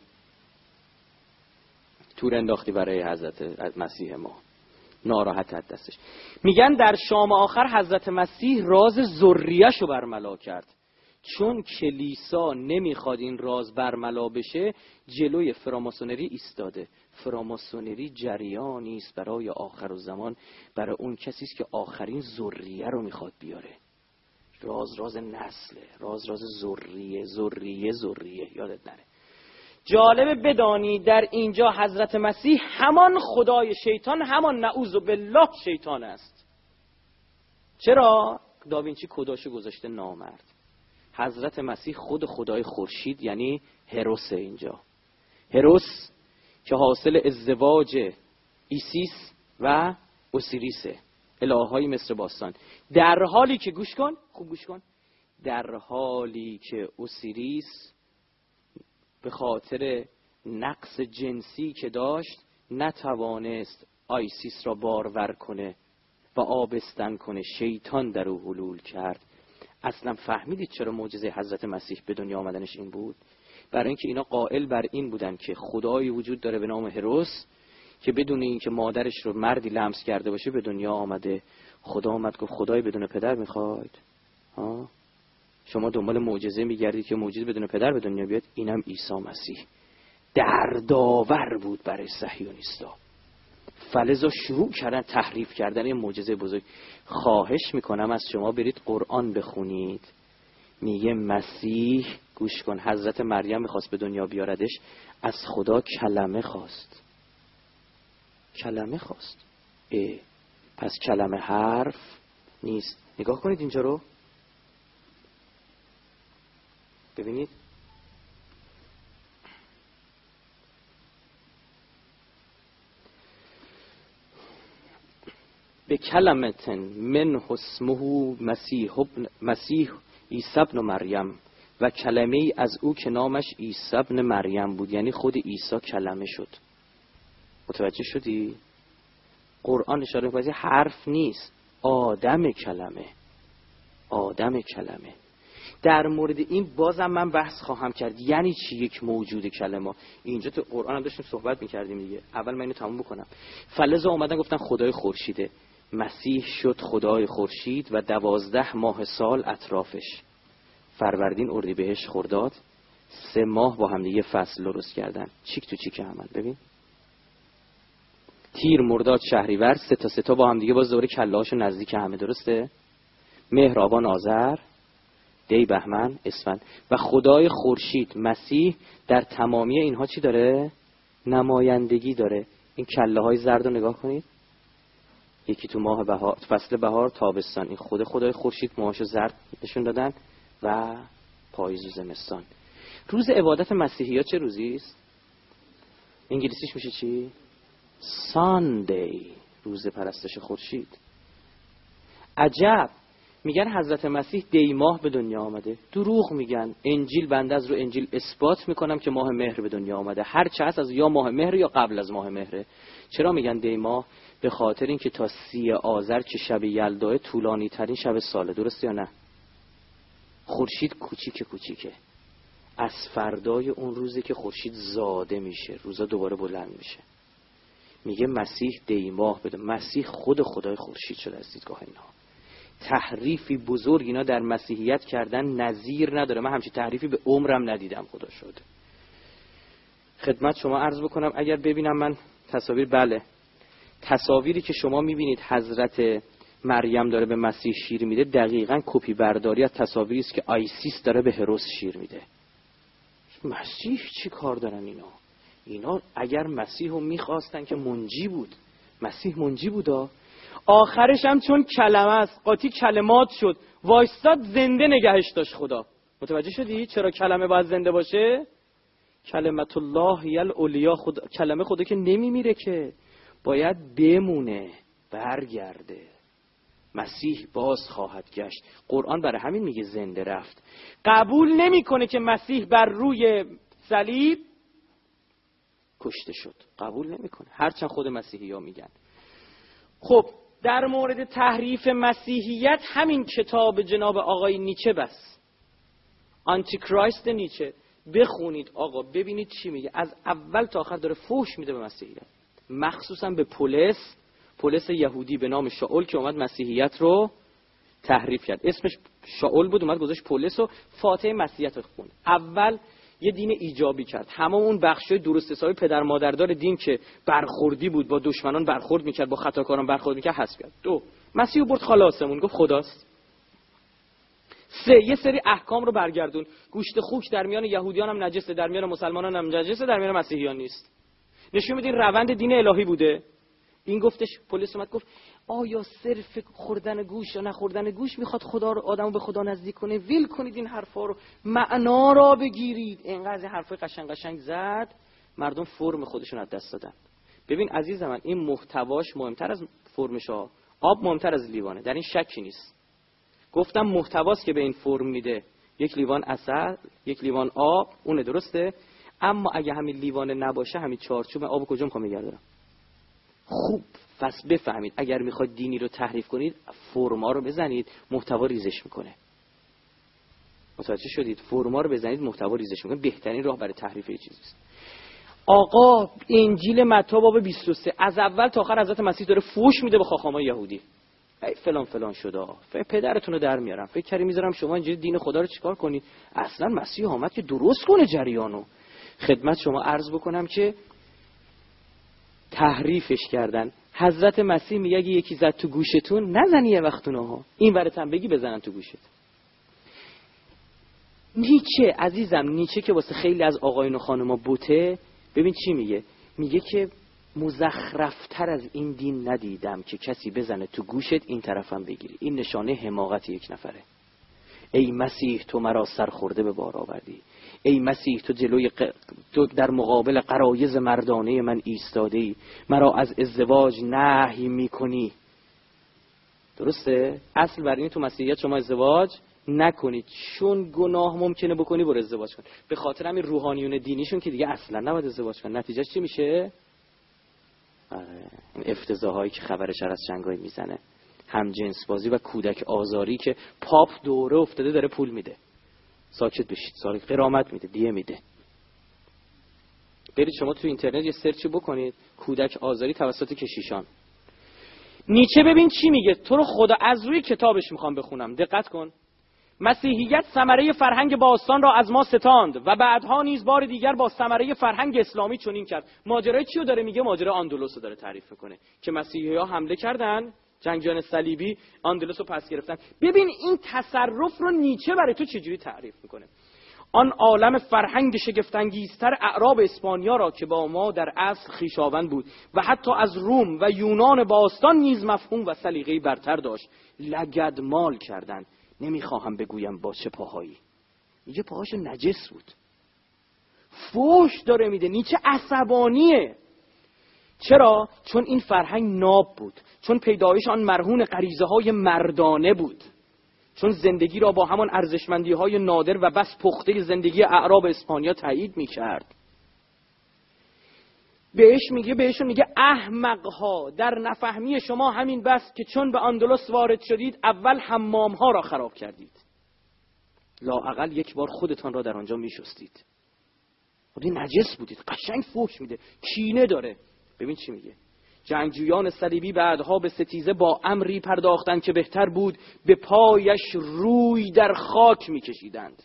تور انداختی برای حضرت مسیح ما. ناراحت از دستش. میگن در شام آخر حضرت مسیح راز ذریهش رو برملا کرد. چون کلیسا نمی‌خواد این راز برملا بشه جلوی فراماسونری ایستاده. فراماسونری جریانی است برای آخر و زمان برای اون کسی است که آخرین ذریه رو می‌خواد بیاره. راز راز نسله راز راز ذریه ذریه ذریه. یادت نره. جالب بدانی در اینجا حضرت مسیح همان خدای شیطان همان نعوذ بالله شیطان است. چرا؟ داوینچی کداشو گذاشته نامرد. حضرت مسیح خود خدای خورشید یعنی هروس اینجا. هروس که حاصل ازدواج ایسیس و اوسیریسه الههای مصر باستان. در حالی که گوش کن خوب گوش کن. در حالی که اوسیریس به خاطر نقص جنسی که داشت نتوانست آیسیس را بارور کنه و آبستن کنه. شیطان در او حلول کرد. اصلا فهمیدید چرا معجزه حضرت مسیح به دنیا آمدنش این بود؟ برای اینکه اینا قائل بر این بودن که خدایی وجود داره به نام هروس که بدون اینکه مادرش رو مردی لمس کرده باشه به دنیا آمده. خدا آمد گفت خدای بدون پدر می‌خواید ها؟ شما دنبال معجزه میگردید که معجزه بدون پدر به دنیا بیاد. اینم عیسی مسیح. دردآور بود برای صهیونیستا فلزا شروع کردن تحریف کردن این معجزه بزرگ. خواهش می‌کنم از شما برید قرآن بخونید. میگه مسیح گوش کن حضرت مریم می‌خواست به دنیا بیاردش. از خدا کلمه خواست. کلمه خواست. اه. پس کلمه حرف نیست. نگاه کنید اینجا رو. ببینید. به کلمتن من حسمه مسیح, مسیح عیسی ابن مریم و کلمه ای از او که نامش عیسی ابن مریم بود. یعنی خود عیسی کلمه شد. متوجه شدی؟ قرآن اشاره می‌کنه حرف نیست. آدم کلمه. آدم کلمه. در مورد این بازم من بحث خواهم کرد. یعنی چی یک موجود کلمه؟ اینجا تو قرآن هم داشتیم صحبت می‌کردیم دیگه. اول من اینو تموم بکنم. فلزا اومدن گفتن خدای خورشیده. مسیح شد خدای خورشید و دوازده ماه سال اطرافش. فروردین اردیبهشت خرداد سه ماه با هم دیگه فصل درست کردن. چیک تو چیک عمل ببین. تیر مرداد شهریور سه تا سه تا با هم دیگه باز دوره کلهاشو نزدیک همه درسته؟ مهر آبان آذر دی بهمن اسفند. و خدای خورشید مسیح در تمامی اینها چی داره؟ نمایندگی داره. این کله های زرد رو نگاه کنید. یکی تو ماه بهار فصل بهار تابستان. این خود خدای خورشید موهاشو زرد نشون دادن و پاییز و زمستان. روز عبادت مسیحی ها چه روزی است؟ انگلیسیش میشه چی؟ ساندی روز پرستش خورشید. عجب! میگن حضرت مسیح دی ماه به دنیا آمده. دروغ میگن. انجیل بنده از رو انجیل اثبات می‌کنم که ماه مهر به دنیا آمده. هر چه از یا ماه مهر یا قبل از ماه مهره. چرا میگن دی ماه به خاطر اینکه تا سی آذر که شب یلداه طولانی ترین شب ساله. درست یا نه؟ خورشید کوچیک کوچیکه. از فردای اون روزی که خورشید زاده میشه روزا دوباره بلند میشه. میگه مسیح دیماه بده مسیح خود خدای خورشید شده از دیدگاه اینا تحریفی بزرگ اینا در مسیحیت کردن نظیر نداره. من همچین تحریفی به عمرم ندیدم خدا شد. خدمت شما عرض بکنم اگر ببینم من تصاویر بله. تصاویری که شما می‌بینید حضرت مریم داره به مسیح شیر میده دقیقا کپی برداری از تصاویری است که آیسیس داره به هروس شیر میده. مسیح چی کار دارن اینا؟ اینا اگر مسیح رو می‌خواستن که منجی بود. مسیح منجی بودا آخرش هم چون کلمه است. قاطی کلمات شد. وایستاد زنده نگهش داشت خدا. متوجه شدی چرا کلمه باید زنده باشه؟ کلمت الله یل اولیا خدا کلمه خدا که نمیمیره که. باید بمونه برگرده. مسیح باز خواهد گشت. قرآن برای همین میگه زنده رفت. قبول نمی‌کنه که مسیح بر روی صلیب کشته شد. قبول نمی‌کنه. هرچند خود مسیحی ها میگن. خب در مورد تحریف مسیحیت همین کتاب جناب آقای نیچه بس. آنتی کرایست نیچه. بخونید آقا ببینید چی میگه. از اول تا آخر داره فوش میده به مسیحیت. مخصوصا به پولس. پولس یهودی به نام شاول که اومد مسیحیت رو تحریف کرد. اسمش شاول بود اومد گذاشت پولس و فاتح مسیحیت رو خوند اول یه دین ایجابی کرد. همه اون بخشای درست حسابی پدر مادردار دین که برخوردی بود با دشمنان برخورد می‌کرد با خطاکاران برخورد می‌کرد حذف کرد. دو مسیح برد خالاسمون گفت خداست. سه یه سری احکام رو برگردون. گوشت خوک در میان یهودیان هم نجسه در میان مسلمانان هم نجسه در میان مسیحیان نیست. نشون میدین روند دین الهی بوده. این گفتش پلیس اومد گفت آیا صرف خوردن گوش یا نخوردن گوش می‌خواد خدا رو آدمو به خدا نزدیک کنه؟ ویل کنید این حرفا رو. معنا را بگیرید. اینقدر این حرفای قشنگ قشنگ زد مردم فرم خودشون از دست دادن. ببین عزیز من این محتواش مهمتر از فرمش ها. آب مهمتر از لیوانه. در این شکی نیست. گفتم محتواست که به این فرم میده. یک لیوان اصل یک لیوان آب اونه درسته؟ اما اگه همین لیوانه نباشه همین چارچوب آب کجا می‌خوام بگردم خوب. پس بفهمید اگر می‌خواد دینی رو تحریف کنید فرما رو بزنید محتوا ریزش می‌کنه. متوجه شدید؟ فرما رو بزنید محتوا ریزش می‌کنه. بهترین راه برای تحریف یه چیزی است. آقا انجیل متی باب 23 از اول تا آخر حضرت مسیح داره فوش میده به خاخامای یهودی. ای فلان فلان شده پدرتون رو در میارم. فکر کردی می‌ذارم شما اینجوری دین خدا رو چیکار کنید اصلا مسیح آمد که درست کنه جریانو. خدمت شما عرض بکنم که تحریفش کردن حضرت مسیح میگه اگه یکی زد تو گوشتون نزنی یه وقت ها این ورتم بگی بزنن تو گوشت. نیچه عزیزم نیچه که واسه خیلی از آقایون و خانما بوته. ببین چی میگه؟ میگه که مزخرفتر از این دین ندیدم که کسی بزنه تو گوشت این طرفم بگیری. این نشانه حماقت یک نفره. ای مسیح تو مرا سرخورده به بار آوردی. ای مسیح تو جلوی تو در مقابل قرایز مردانه من ایستاده ای مرا از ازدواج نهی می‌کنی. درسته؟ اصل بر این تو مسیحیت شما ازدواج نکنید چون گناه ممکنه بکنی برو ازدواج کن. به خاطر همین روحانیون دینیشون که دیگه اصلا نباید ازدواج کن نتیجهش چی میشه؟ آره. افتضاحایی که خبر شر از جنگای می‌زنه. هم جنس بازی و کودک آزاری که پاپ دوره افتاده داره پول میده. ساکت بشید. سال قرامت میده دیه میده. برید شما تو اینترنت یه سرچی بکنید. کودک آزاری توسط کشیشان. نیچه ببین چی میگه. تو رو خدا از روی کتابش می‌خوام بخونم. دقت کن. مسیحیت ثمره فرهنگ باستان را از ما ستاند و بعدها نیز بار دیگر با ثمره فرهنگ اسلامی چنین کرد. ماجرای چی رو داره میگه؟ ماجرا آندلوس رو داره تعریف می‌کنه. که مسیحی ها حمله کردن جنگجویان صلیبی آندلوس رو پس گرفتن. ببین این تصرف رو نیچه برای تو چجوری تعریف می‌کنه؟ آن عالم فرهنگ شگفتانگیزتر اعراب اسپانیا را که با ما در اصل خیشاوند بود و حتی از روم و یونان باستان نیز مفهوم و سلیقه برتر داشت. لگد مال کردند نمی‌خواهم بگویم با چه پاهایی. میگه پاهاش نجس بود. فوش داره میده. نیچه عصبانیه. چرا؟ چون این فرهنگ ناب بود. چون پیدایش آن مرهون غریزه های مردانه بود. چون زندگی را با همان ارزشمندی های نادر و بس پخته زندگی اعراب اسپانیا تایید می‌کرد. بهش میگه بهشون میگه احمق ها در نفهمی شما همین بس که چون به اندلس وارد شدید اول حمام ها را خراب کردید. لااقل یک بار خودتان را در آنجا میشستید. خودی نجس بودید. قشنگ فوش میده. کینه داره. ببین چی میگه. جنگجویان صلیبی بعدها به ستیزه با امری پرداختند که بهتر بود به پایش روی در خاک میکشیدند.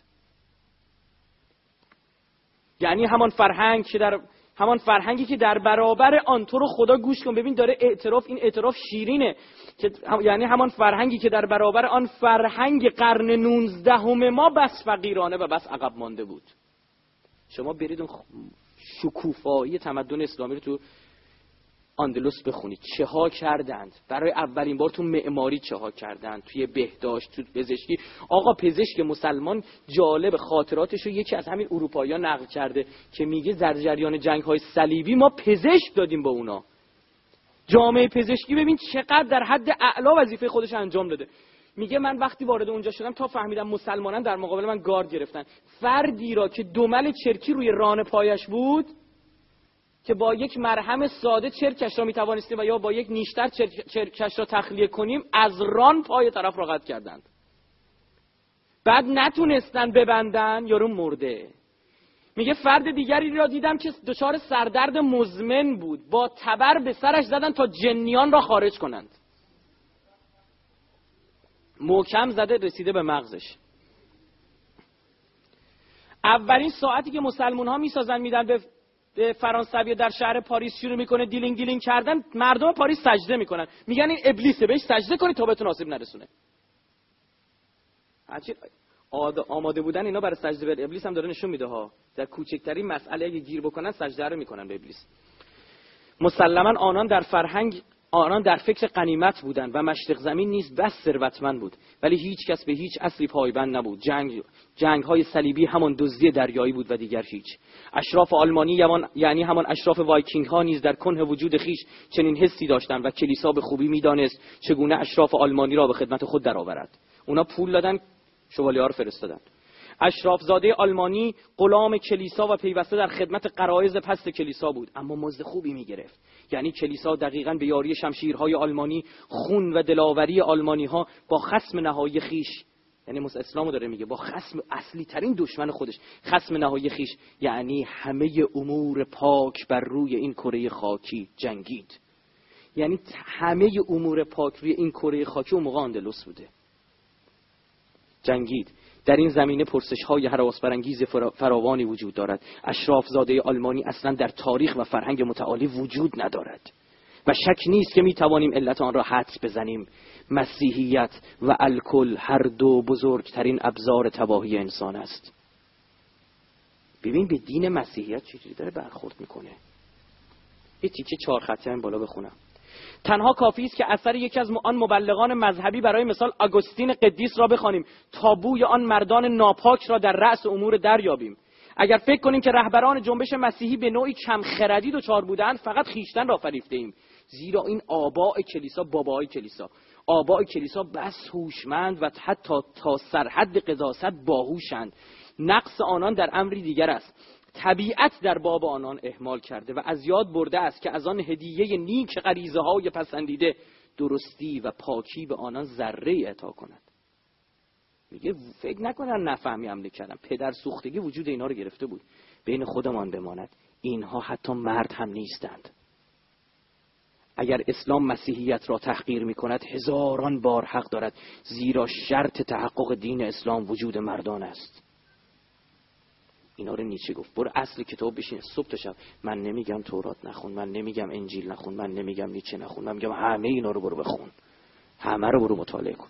یعنی همان فرهنگ که در همان فرهنگی که در برابر آن تو رو خدا گوش کن. ببین داره اعتراف این اعتراف شیرینه که یعنی همان فرهنگی که در برابر آن فرهنگ قرن نونزدهم ما بس فقیرانه و بس عقب مانده بود. شما برید اون شکوفایی تمدن اسلامی رو تو آندلوس بخونید. چه ها کردند؟ برای اولین بار تو معماری چه ها کردند؟ توی بهداشت تو پزشکی. آقا پزشک مسلمان جالب خاطراتش رو یکی از همین اروپایی نقل کرده که میگه در جریان جنگ های صلیبی ما پزشک دادیم با اونا. جامعه پزشکی ببین چقدر در حد اعلا وظیفه خودش انجام داده. میگه من وقتی وارد اونجا شدم تا فهمیدم مسلمانان در مقابل من گارد گرفتن. فردی را که دومل چرکی روی ران پایش بود که با یک مرهم ساده چرکش را می‌توانستیم و یا با یک نیشتر چرکش را تخلیه کنیم از ران پای طرف را قطع کردند. بعد نتونستن ببندن یارو مرده. میگه فرد دیگری را دیدم که دچار سردرد مزمن بود. با تبر به سرش زدن تا جنیان را خارج کنند. محکم زده رسیده به مغزش. اولین ساعتی که مسلمون ها می‌سازن میدن به فرانسوی در شهر پاریس شروع می‌کنه دیلینگ دیلینگ کردن. مردم پاریس سجده می‌کنن. میگن این ابلیسه بهش سجده کنید تا بهتون آسیب نرسونه. آماده بودن اینا برای سجده به ابلیس هم داره نشون میده ها در کوچکترین مسئله اگه گیر بکنن سجده رو می‌کنن به ابلیس. مسلما آنان در فرهنگ آنان در فکر غنیمت بودند و مشرق زمین نیز بس ثروتمند بود ولی هیچ کس به هیچ اصلی پایبند نبود. جنگ جنگ های صلیبی همان دزدی دریایی بود و دیگر هیچ. اشراف آلمانی یعنی همان اشراف وایکینگ ها نیز در کنه وجود خویش چنین حسی داشتند و کلیسا به خوبی می‌دانست چگونه اشراف آلمانی را به خدمت خود درآورد. اونا پول دادن شوالیه رو فرستادن. اشرافزاده آلمانی غلام کلیسا و پیوسته در خدمت غرایز پست کلیسا بود. اما مزد خوبی می‌گرفت. یعنی کلیسا دقیقا به یاری شمشیرهای آلمانی خون و دلاوری آلمانی ها با خسم نهایی خیش یعنی موسی اسلامو داره میگه با خسم اصلی ترین دشمن خودش. خسم نهایی خیش یعنی همه امور پاک بر روی این کره خاکی جنگید. یعنی همه امور پاک روی این کره خاکی اون موقع اندلس بوده. جنگید. در این زمینه پرسش های حراس برانگیز فراوانی وجود دارد. اشرافزاده آلمانی اصلا در تاریخ و فرهنگ متعالی وجود ندارد. و شک نیست که می توانیم علت آن را حدس بزنیم. مسیحیت و الکل هر دو بزرگترین ابزار تباهی انسان است. ببین به دین مسیحیت چجوری داره برخورد می‌کنه؟ یه تیکه چهار خطی هم بالا بخونم. تنها کافی است که اثر یکی از آن مبلغان مذهبی برای مثال آگوستین قدیس را بخوانیم. تا بوی آن مردان ناپاک را در رأس امور دریابیم. اگر فکر کنیم که رهبران جنبش مسیحی به نوعی کم خردی دچار بودند فقط خیشتن را فریفته ایم زیرا این آباء کلیسا بابای کلیسا. آباء کلیسا بس هوشمند و حتی تا سرحد قضاست باهوشند. نقص آنان در امری دیگر است. طبیعت در باب آنان اهمال کرده و از یاد برده است که از آن هدیه نیک غریزه های پسندیده درستی و پاکی به آنان ذره عطا کند. میگه فکر نکنن نفهمی عمله کردن. پدر سوختگی وجود اینا رو گرفته بود. بین خودمان بماند. اینها حتی مرد هم نیستند. اگر اسلام مسیحیت را تحقیر می کند هزاران بار حق دارد. زیرا شرط تحقق دین اسلام وجود مردان است. اینا رو نیچه گفت. برو اصل کتاب بشین. صبح تا شب. من نمیگم تورات نخون. من نمیگم انجیل نخون. من نمیگم نیچه نخون. من میگم همه اینا رو برو بخون. همه رو برو مطالعه کن.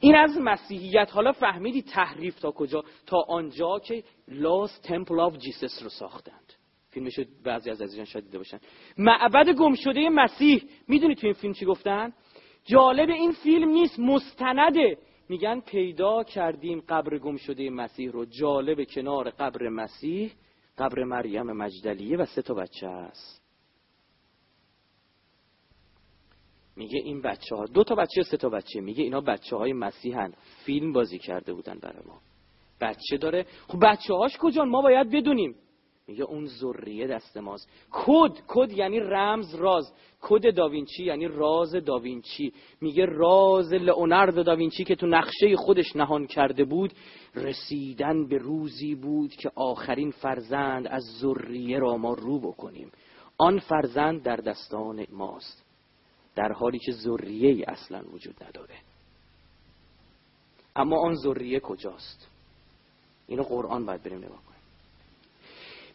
این از مسیحیت. حالا فهمیدی تحریف تا کجا؟ تا آنجا که Lost Temple of Jesus رو ساختند. فیلمش بعضی از عزیزان شاید دیده باشن. معبد گم شده مسیح. می‌دونی تو این فیلم چی گفتن؟ جالب این فیلم نیست. مستنده میگن پیدا کردیم قبر گم شده مسیح رو. جالب کنار قبر مسیح قبر مریم مجدلیه و سه تا بچه است. میگه این بچه ها دو تا بچه سه تا بچه. میگه اینا بچه های مسیحن. فیلم بازی کرده بودن برای ما. بچه داره. خب بچه هاش کجان؟ ما باید بدونیم. میگه اون ذریه دست ماست. کد کد یعنی رمز راز. کد داوینچی یعنی راز داوینچی. میگه راز لئوناردو داوینچی که تو نقشه خودش نهان کرده بود رسیدن به روزی بود که آخرین فرزند از ذریه را ما رو بکنیم. آن فرزند در دستان ماست در حالی که ذریه اصلا وجود نداره. اما آن ذریه کجاست؟ اینو قرآن باید بریم نگاه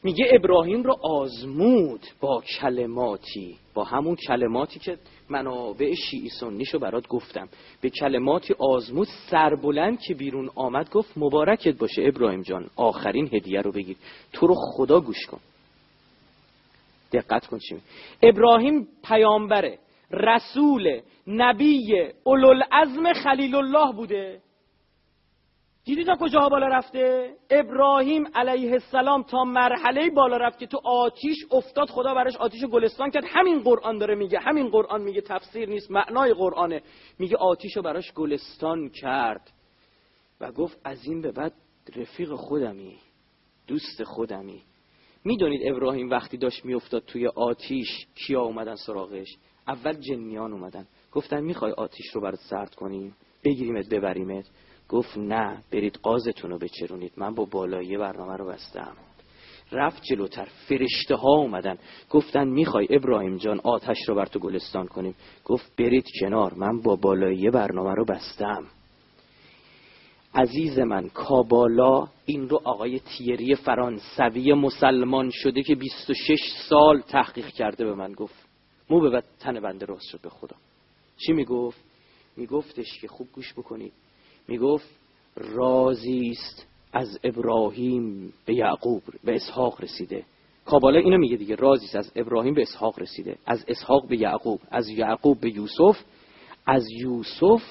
میگه ابراهیم رو آزمود با کلماتی با همون کلماتی که منابع شیعی سنیشو برات گفتم. به کلماتی آزمود سربلند که بیرون آمد گفت مبارکت باشه ابراهیم جان آخرین هدیه رو بگیر. تو رو خدا گوش کن. دقت کن ابراهیم پیامبره رسول نبی اولوالعزم خلیل الله بوده. دیدی تا کجاها بالا رفته؟ ابراهیم علیه السلام تا مرحله بالا رفت که تو آتیش افتاد خدا براش آتیش گلستان کرد. همین قرآن داره میگه همین قرآن میگه تفسیر نیست معنای قرآنه. میگه آتیش رو براش گلستان کرد. و گفت از این به بعد رفیق خودمی دوست خودمی. می‌دونید ابراهیم وقتی داشت میافتاد توی آتیش کیا اومدن سراغش؟ اول جنیان اومدن. گفتن می‌خوای آتیش رو برات سرد کنیم؟ بگیریمت ببریمت. گفت نه برید قازتون رو بچرونید. من با بالایی برنامه رو بستم. رفت جلوتر. فرشته ها اومدن. گفتن می‌خوای ابراهیم جان آتش رو بر تو گلستان کنیم. گفت برید کنار. من با بالایی برنامه رو بستم. عزیز من کابالا این رو آقای تیری فرانسوی مسلمان شده که 26 سال تحقیق کرده به من گفت. مو به تن بنده راست شد به خدا. چی می‌گفت؟ میگفتش که خوب گوش بکنید. می‌گفت رازی است از ابراهیم به یعقوب به اسحاق رسیده. کابالا اینو میگه دیگه رازی است از ابراهیم به اسحاق رسیده. از اسحاق به یعقوب از یعقوب به یوسف از یوسف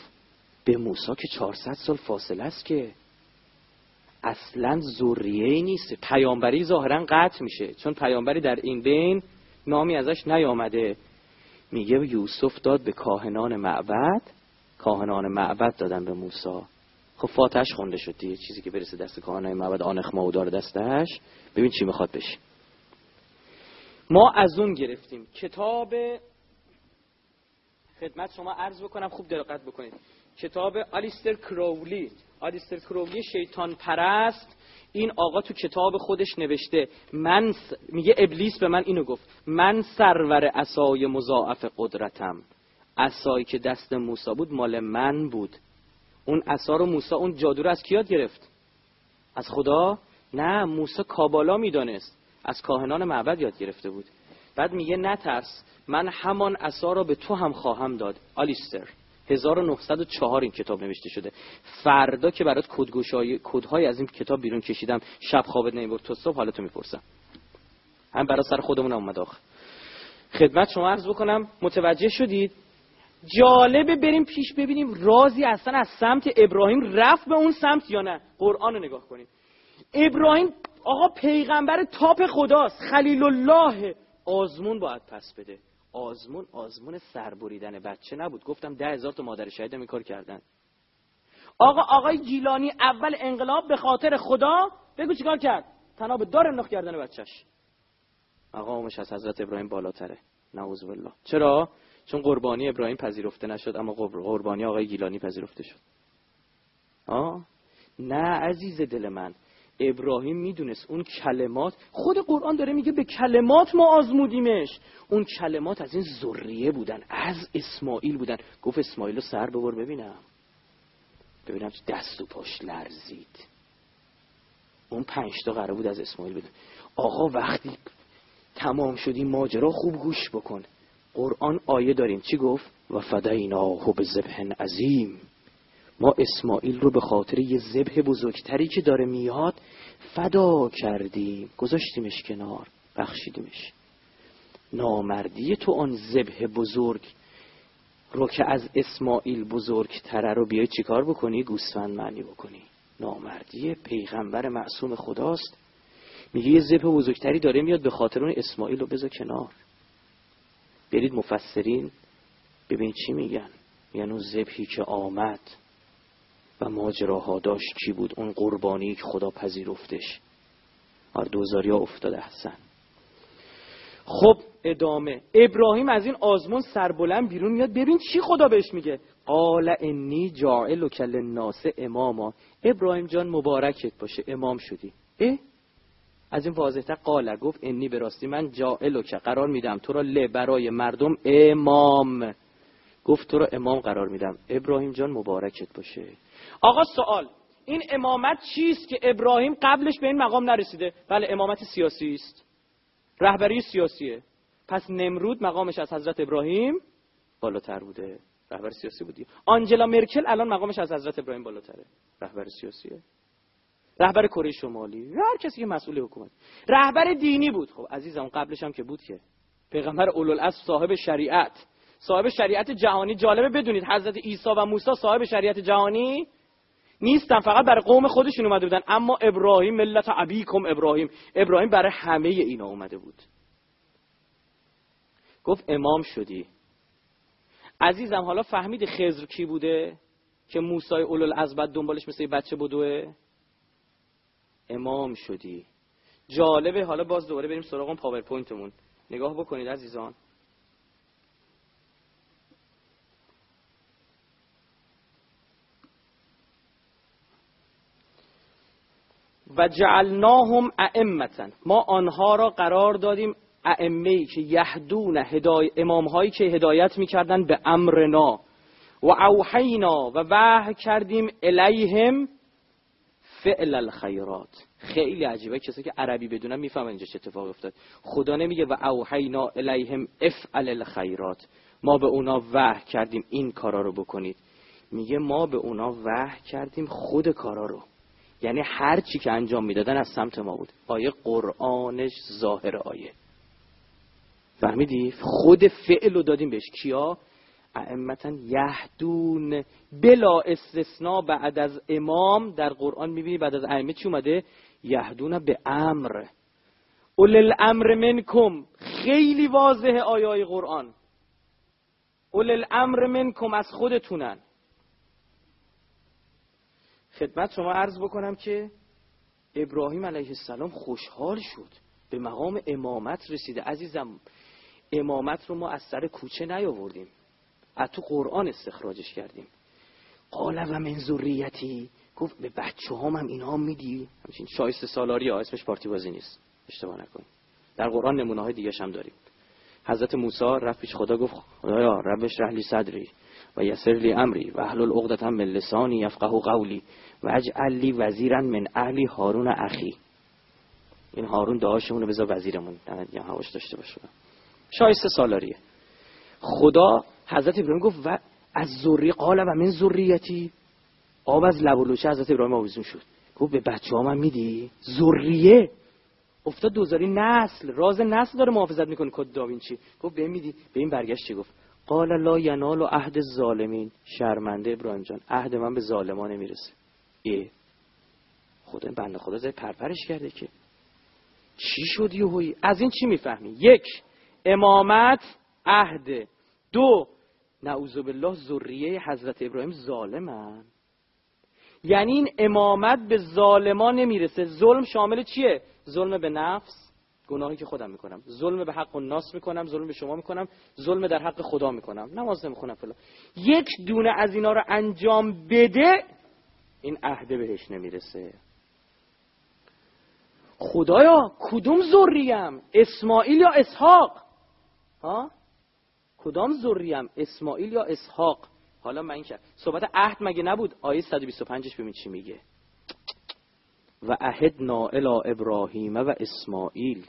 به موسی که 400 سال فاصله است که اصلا ذریه نیست. پیامبری ظاهرا قطع میشه چون پیامبری در این بین نامی ازش نیامده. میگه یوسف داد به کاهنان معبد کاهنان معبد دادن به موسی. خب فاتحش خونده شد دیگه. چیزی که برسه دست کاهنان معبد آنخ ما دستش. ببین چی می‌خواد بشه. ما از اون گرفتیم. کتاب خدمت شما عرض بکنم خوب دقت بکنید. کتاب آلیستر کرولی. آلیستر کرولی شیطان پرست. این آقا تو کتاب خودش نوشته. من میگه ابلیس به من اینو گفت. من سرور اسای مضاعف قدرتم. اسایی که دست موسی بود مال من بود. اون اسا رو موسی اون جادو رو از کیاد گرفت؟ از خدا؟ نه موسی کابالا می‌دانست. از کاهنان معبد یاد گرفته بود. بعد میگه نترس من همان اسا را به تو هم خواهم داد. آلیستر 1904 این کتاب نوشته شده. فردا که برات کدگوشای کدهای از این کتاب بیرون کشیدم شب خوابت نمی‌برد تو صبح حالتو می‌پرسم. هم برای سر خودمون اومد آخه. خدمت شما عرض بکنم متوجه شدید جالبه بریم پیش ببینیم رازی اصلا از سمت ابراهیم رفت به اون سمت یا نه. قرآن رو نگاه کنیم. ابراهیم آقا پیغمبر تاپ خداست. خلیل الله آزمون باید پس بده. آزمون آزمون سربریدن بچه نبود. گفتم ده هزار تا مادر شهید این کار کردن. آقا آقای جیلانی اول انقلاب به خاطر خدا بگو چیکار کرد؟ تناب دار انداخت کردن بچهش. مقامش از حضرت ابراهیم بالاتره. نعوذ بالله. چرا؟ چون قربانی ابراهیم پذیرفته نشد اما قربانی آقای گیلانی پذیرفته شد. آه نه عزیز دل من. ابراهیم می‌دونست اون کلمات خود قرآن داره میگه به کلمات ما آزمودیمش. اون کلمات از این ذریه بودن از اسماعیل بودن. گفت اسماعیل رو سر ببر ببینم. ببینم دست و پاش لرزید. اون پنج تا قرار بود از اسماعیل بده آقا وقتی تمام شدی ماجرا خوب گوش بکن. قرآن آیه داریم. چی گفت؟ و فدیناه به ذبح عظیم. ما اسماعیل رو به خاطر یه ذبح بزرگتری که داره میاد فدا کردیم. گذاشتیمش کنار. بخشیدیمش. نامردی تو آن ذبح بزرگ رو که از اسماعیل بزرگتره رو بیای چیکار بکنی؟ گوسفند معنی بکنی. نامردی پیغمبر معصوم خداست. میگه یه ذبح بزرگتری داره میاد به خاطر اون اسماعیل رو بذار کنار. برید مفسرین ببین چی میگن. یعنی اون ذبحی که آمد و ماجراها داشت چی بود؟ اون قربانی که خدا پذیرفتش. هر دوزاری ها افتاده حسن. خب ادامه. ابراهیم از این آزمون سربلند بیرون میاد. ببین چی خدا بهش میگه؟ قال انی جاعل و کل ناس اماما. ابراهیم جان مبارکت باشه. امام شدی؟ از این واضحتر قال گفت انی به راستی من جاعل و که قرار میدم. تو را ل برای مردم امام. گفت تو را امام قرار میدم. ابراهیم جان مبارکت باشه. آقا سوال. این امامت چیست که ابراهیم قبلش به این مقام نرسیده؟ بله امامت سیاسی است. رهبری سیاسیه. پس نمرود مقامش از حضرت ابراهیم بالاتر بوده. رهبر سیاسی بودی. آنجلا مرکل الان مقامش از حضرت ابراهیم بالاتره. رهبر سیاسیه رهبر کره شمالی هر کسی که مسئول حکومت. رهبر دینی بود. خب عزیزم قبلش هم که بود که. پیغمبر اولوالعصر صاحب شریعت. صاحب شریعت جهانی. جالبه بدونید حضرت عیسی و موسی صاحب شریعت جهانی نیستن. فقط برای قوم خودشون اومده بودن. اما ابراهیم ملت ابیکم ابراهیم. ابراهیم برای همه اینا اومده بود. گفت امام شدی. عزیزم حالا فهمید خضر کی بوده؟ که موسی اولوالعزم دنبالش مثل بچه بدوه؟ امام شدی. جالبه. حالا باز دوباره بریم سراغ اون پاورپوینتمون. نگاه بکنید عزیزان. و جعلناهم ائمتا ما آنها را قرار دادیم ائمه که یهدون هدای امام هایی که هدایت می‌کردن به امرنا. و اوحینا و وحی کردیم الیهم فعل الخیرات. خیلی عجیبه. کسی که عربی بدونن می‌فهمن اینجا چه اتفاق افتاد. خدا نمیگه و اوحینا الیهم افعل الخیرات. ما به اونا وحی کردیم. این کارا رو بکنید. میگه ما به اونا وحی کردیم خود کارا رو. یعنی هر چی که انجام می‌دادن از سمت ما بود. آیه قرآنش ظاهر آیه. فهمیدی؟ خود فعل رو دادیم بهش. کیا؟ ائمتا یهدون. بلا استثناء بعد از امام در قرآن می‌بینی بعد از ائمه چی اومده؟ یهدون به امر. اول الامر منکم. خیلی واضحه آیای قرآن. اول الامر منکم از خودتونن. خدمت شما عرض بکنم که ابراهیم علیه السلام خوشحال شد. به مقام امامت رسیده. عزیزم امامت رو ما از سر کوچه نیاوردیم. از تو قرآن استخراجش کردیم. قال و من ذریتی. گفت به بچه هم, هم اینا هم میدی؟ همچین شایسته سالاری ها اسمش پارتی بازی نیست. اشتباه نکن در قرآن نمونه های دیگه هم داریم. حضرت موسی رفت پیش خدا گفت خدایا ربش رحلی صدری و یسر لی امری و احلل عقدتا من لسانی یفقه قولی و اجعل لی من اهلی هارون اخی. این هارون دعاشمون رو بذار وزیرمون. یا هواش داشته باشه شایسته سالاریه خدا حضرت ابراهیم گفت و از ذری قال و من ذریتی. آب از لب و حضرت ابراهیم آویزون شد. گفت به بچه من میدی؟ ذریه. افتاد دوزاری نسل راز نسل داره محافظت می‌کنه. کد داوینچی گفت به میدی. به این برگشت چی گفت؟ قال لا ینال و عهد ظالمین شرمنده ابراهیم جان عهد من به ظالمان نمی‌رسه ای خدا بنده خدا زای پرپرش کرده که. چی شد یهویی از این چی می‌فهمی؟ یک امامت عهد دو نعوذ بالله ذریه حضرت ابراهیم ظالمن. یعنی این امامت به ظالمان نمی‌رسه. ظلم شامل چیه؟ ظلم به نفس گناهی که خودم می‌کنم. ظلم به حق الناس می‌کنم ظلم به شما می‌کنم ظلم در حق خدا می‌کنم. نماز نمی‌خونم فلان. یک دونه از اینا رو انجام بده این عهده بهش نمی‌رسه. خدایا کدوم ذریم اسماعیل یا اسحاق؟ ها؟ کدام ذریم اسماعیل یا اسحاق؟ حالا من این کرد صحبت عهد مگه نبود؟ آیه 125ش ببین چی میگه. و عهدنا الی ابراهیم و اسماعیل.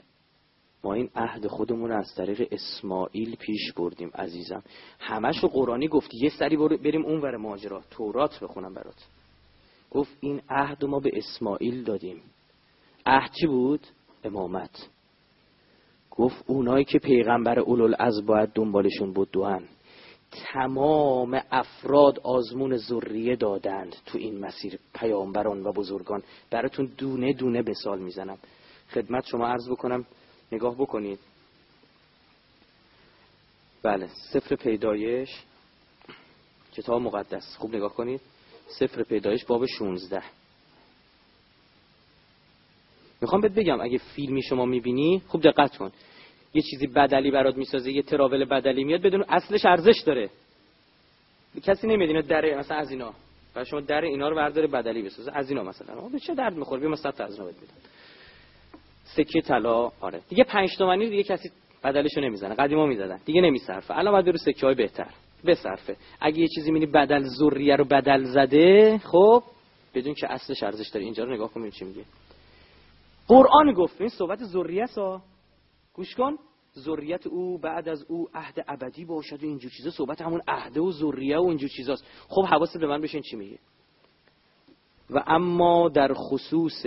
ما این عهد خودمون از طریق اسماعیل پیش بردیم عزیزم. همش قرآنی گفت. یه سری بریم اون ور ماجرا. تورات بخونم برات. گفت این عهد ما به اسماعیل دادیم. عهد چی بود؟ امامت. گفت اونایی که پیغمبر اولول از باید دنبالشون بود دوان. تمام افراد آزمون ذریه دادند تو این مسیر پیامبران و بزرگان. براتون دونه دونه به سال می‌زنم. خدمت شما عرض بکنم نگاه بکنید. بله سفر پیدایش کتاب مقدس. خوب نگاه کنید. سفر پیدایش باب 16 می‌خوام بهت بگم اگه فیلمی شما می‌بینی خوب دقت کن. یه چیزی بدلی برات می‌سازه یه تراول بدلی میاد بدون اصلش ارزش داره. کسی نمیاد اینا دره مثلا از اینا. برای شما در اینا رو برداره بدلی بسازه. از اینا مثلا. به چه درد می‌خوره؟ بیا مثلا از اینا میدن سکه طلا آره. دیگه 5 تومانی دیگه کسی بدلشو نمی‌زنه. قدیما می‌زدن. دیگه نمیصرفه. الان باید رو سکه های بهتر. بصرفه. اگه یه چیزی می‌بینی بدل ذریه رو بدل زده خب بدون که اصلش ارزش داره. اینجا رو نگاه کن چی میگه. قرآن گفت. این صحبت ذریه سا گوش کن. ذریت او بعد از او عهد ابدی باشد و اینجور چیزا. صحبت همون عهد و ذریه و اینجور چیزاست. خب حواست به من بشین چی میگه و اما در خصوص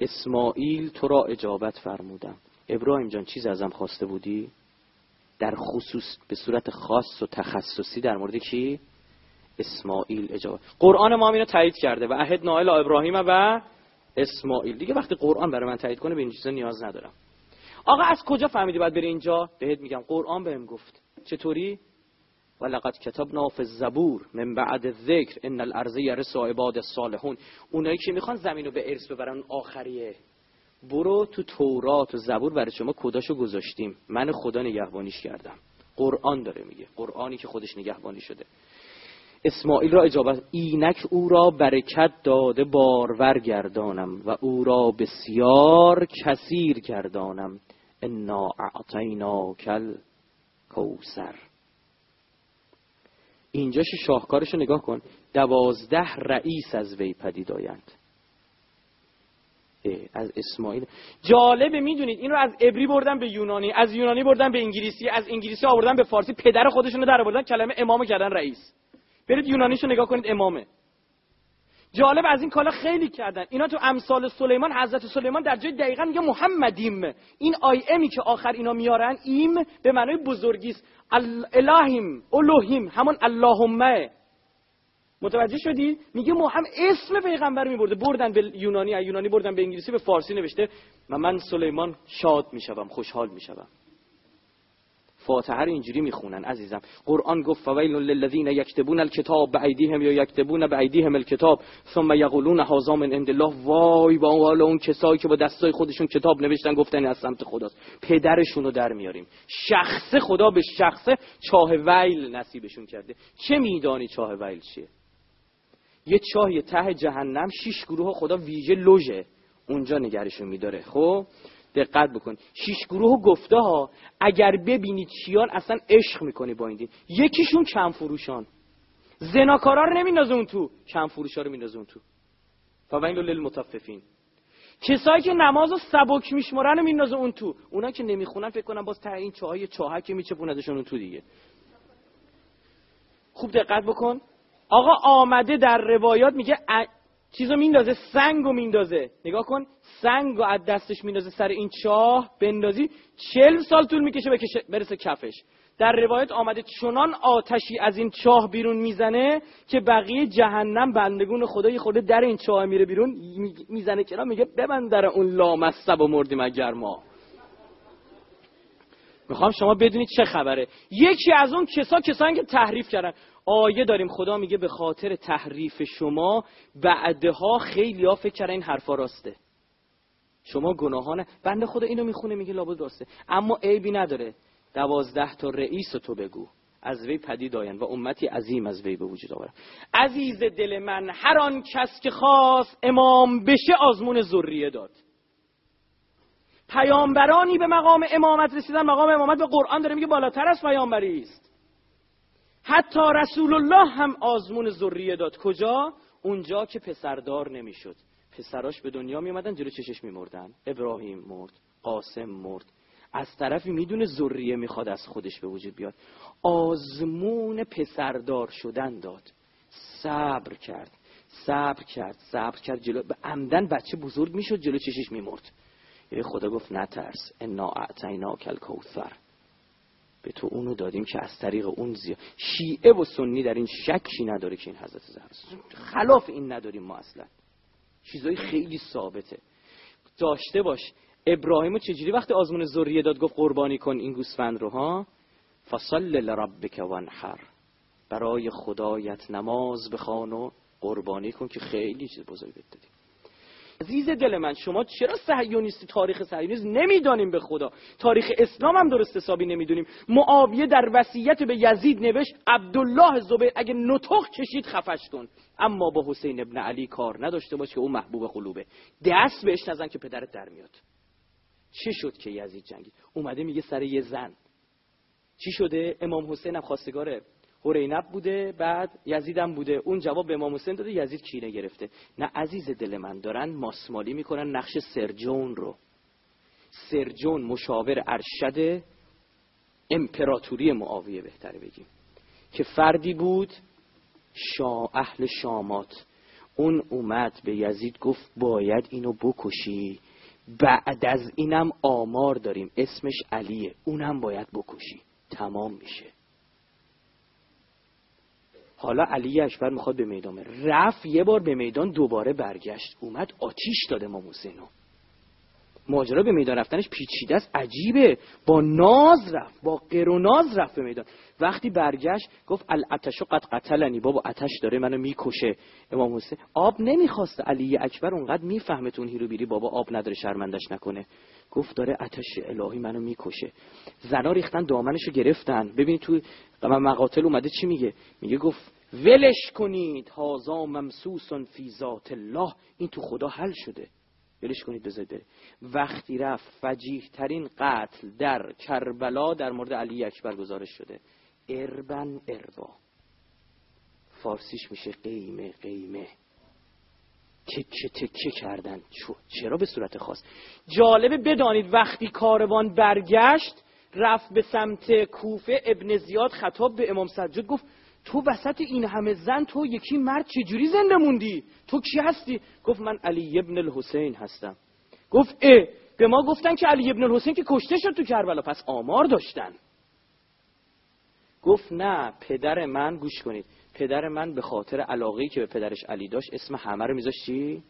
اسماعیل تو را اجابت فرمودم. ابراهیم جان چیز ازم خواسته بودی؟ در خصوص به صورت خاص و تخصصی در مورد کی؟ اسماعیل اجابت. قرآن ما اینو تایید کرده. و عهد نائل ابراهیم و اسماعیل. دیگه وقتی قرآن برای من تایید کنه به این چیزا نیاز ندارم. آقا از کجا فهمیدی باید بری اینجا؟ بهت میگم قرآن بهم گفت. چطوری؟ ولقد کتبنا فی الزبور من بعد الذکر ان الارض یرث عباد الصالحون. اونایی که می‌خوان زمینو به ارث ببرن آخریه. برو تو تورات و زبور برای شما کداشو گذاشتیم. من خدا نگهبانیش کردم. قرآن داره میگه. قرآنی که خودش نگهبانی شده. اسماعیل را اجابت اینک او را برکت داده بارور گردانم و او را بسیار کثیر گردانم. انا اعطینا کل کوسر اینجاش شاهکارش رو نگاه کن. دوازده رئیس از وی پدید آیند. از اسماعیل. جالبه می‌دونید این رو از ابری بردن به یونانی از یونانی بردن به انگلیسی از انگلیسی آوردن به فارسی پدر خودشون رو در بردن کلمه امامو کردن رئیس. برید یونانیشو نگاه کنید امامه. جالب از این کالا خیلی کردن. اینا تو امثال سلیمان حضرت سلیمان در جای دقیقا میگه محمدیم. این آی امی که آخر اینا میارن ایم به معنای بزرگی است الهیم الوهیم همون اللهمه. متوجه شدی؟ میگه محمد اسم پیغمبر میبرده. بردن به یونانی یونانی بردن به انگلیسی به فارسی نوشته. و من سلیمان شاد می‌شوم خوشحال می‌شوم. فاتحه رو اینجوری می‌خونن عزیزم. قرآن گفت فویل للذین یکتبون الکتاب بعیدیهم یا یکتبون بعیدیهم الکتاب ثم یقولون هذا من عند الله. وای با حال اون کسایی که با دستای خودشون کتاب نوشتن گفتن از سمت خداست. پدرشون رو در میاریم. شخص خدا به شخص چاه ویل نصیبشون کرده. چه میدانی چاه ویل چیه؟ یه چاه ته جهنم شش گروه خدا ویژه لوژه. اونجا نگرشون میداره. خب؟ دقت بکن. شش گروه گفته ها اگر ببینید چیان اصلا عشق می‌کنی با این دین. یکیشون کم فروشان. زناکارا رو نمیندازه اون تو. کم فروشا رو میندازه اون تو. فویل للمطففین. کسایی که نماز و سبک میشمرن میندازه اون تو. اونا که نمی‌خونن فکر کنن باز ته این چاهای چاهک میچپوندشون اون تو دیگه. خوب دقت بکن. آقا آمده در روایات میگه چیزو میندازه سنگو میندازه. نگاه کن سنگو از دستش میندازه سر این چاه بندازی چل سال طول می‌کشه بکشه برسه کفش. در روایت آمده چنان آتشی از این چاه بیرون می‌زنه که بقیه جهنم بندگون خدای خود در این چاه میره بیرون می‌زنه کرا میگه ببند در اون لامصب و مردیم اگر ما. می‌خوام شما بدونید چه خبره. یکی از اون کسا کسانی که تحریف کردن. آیه داریم خدا میگه به خاطر تحریف شما بعدها خیلی ها فکر کردن این حرفا راسته. شما گناهانه. بنده خدا اینو می‌خونه میگه لابد راسته. اما عیبی نداره. دوازده تا رئیس تو بگو. از وی پدید آین و امتی عظیم از وی به وجود آورد. عزیز دل من هر آن کس که خواست امام بشه آزمون ذریه داد. پیامبرانی به مقام امامت رسیدن مقام امامت به قرآن داره میگه بالاتر از پیامبری است. حتی رسول الله هم آزمون ذریه داد. کجا؟ اونجا که پسردار نمی‌شد. پسراش به دنیا می اومدن جلو چشش میمردن. ابراهیم مرد قاسم مرد. از طرفی می‌دونه ذریه می‌خواد از خودش به وجود بیاد. آزمون پسردار شدن داد. صبر کرد. صبر کرد. صبر کرد. جلو به عمدن بچه بزرگ می‌شد جلو چشش میمرد. خدا گفت نترس. انا اعطینا کل کوثر به تو اونو دادیم که از طریق اون زیاد شیعه و سنی در این شکی نداره که این حضرت زهر خلاف این نداریم ما اصلا. چیزای خیلی ثابته. داشته باش. ابراهیم چجوری وقتی آزمون ذریه داد گفت قربانی کن این گوسفند رو ها؟ فصل لربک وانحر. برای خدایت نماز بخوان و قربانی کن که خیلی چیز بزرگی دادیم. عزیز دل من شما چرا صهیونیستی تاریخ صهیونیسم نمی‌دانیم به خدا. تاریخ اسلام هم درست حسابی نمی‌دونیم. معاویه در وصیت به یزید نوشت عبدالله زبیر اگه نطق کشید خفش کن. اما با حسین ابن علی کار نداشته باش که او محبوب قلوبه. دست بهش نزن که پدرت در میاد. چه شد که یزید جنگید؟ اومده میگه سر یه زن. چی شده؟ امام حسین هم خواستگاره. هرینب بوده بعد یزیدم بوده. اون جواب به امام حسین داده یزید کینه گرفته. نه عزیز دل من دارن ماسمالی می‌کنن نقش سرجون رو. سرجون مشاور ارشد امپراتوری معاویه بهتره بگیم. که فردی بود شا اهل شامات. اون اومد به یزید گفت باید اینو بکشی. بعد از اینم آمار داریم. اسمش علیه. اونم باید بکشی. تمام میشه. حالا علی اکبر می‌خواد به میدان رفت یه بار به میدان دوباره برگشت. اومد آتیش داده ما حسینو ماجرا به میدان رفتنش پیچیده است. عجیبه. با ناز رفت. با قروناز رفت به میدان. وقتی برگشت گفت الاتشو قد قتلنی. بابا اتش داره منو می‌کشه. امام حسین آب نمی‌خواست علی اکبر اونقدر می‌فهمه تو هیرو بیری بابا آب نداره شرمندش نکنه. گفت داره اتش الهی منو می‌کشه. زنا ریختن دامنشو گرفتن. ببین تو مقاتل اومده چی میگه؟ میگه گفت ولش کنید هازا ممسوسن فی ذات الله. این تو خدا حل شده. ولش کنید بذارید بره. وقتی رفت فجیح ترین قتل در کربلا در مورد علی اکبر گزارش شده. اربن اربا فارسیش میشه قیمه قیمه. تکه تکه کردن. چرا به صورت خاص؟ جالبه بدانید وقتی کاروان برگشت رفت به سمت کوفه ابن زیاد خطاب به امام سجاد گفت تو وسط این همه زن تو یکی مرد چجوری زنده موندی؟ تو کی هستی؟ گفت من علی ابن الحسین هستم. گفت اه به ما گفتن که علی ابن الحسین که کشته شد تو کربلا پس آمار داشتن. گفت نه پدر من گوش کنید. پدر من به خاطر علاقه که به پدرش علی داشت اسم همه رو میذاشت چی؟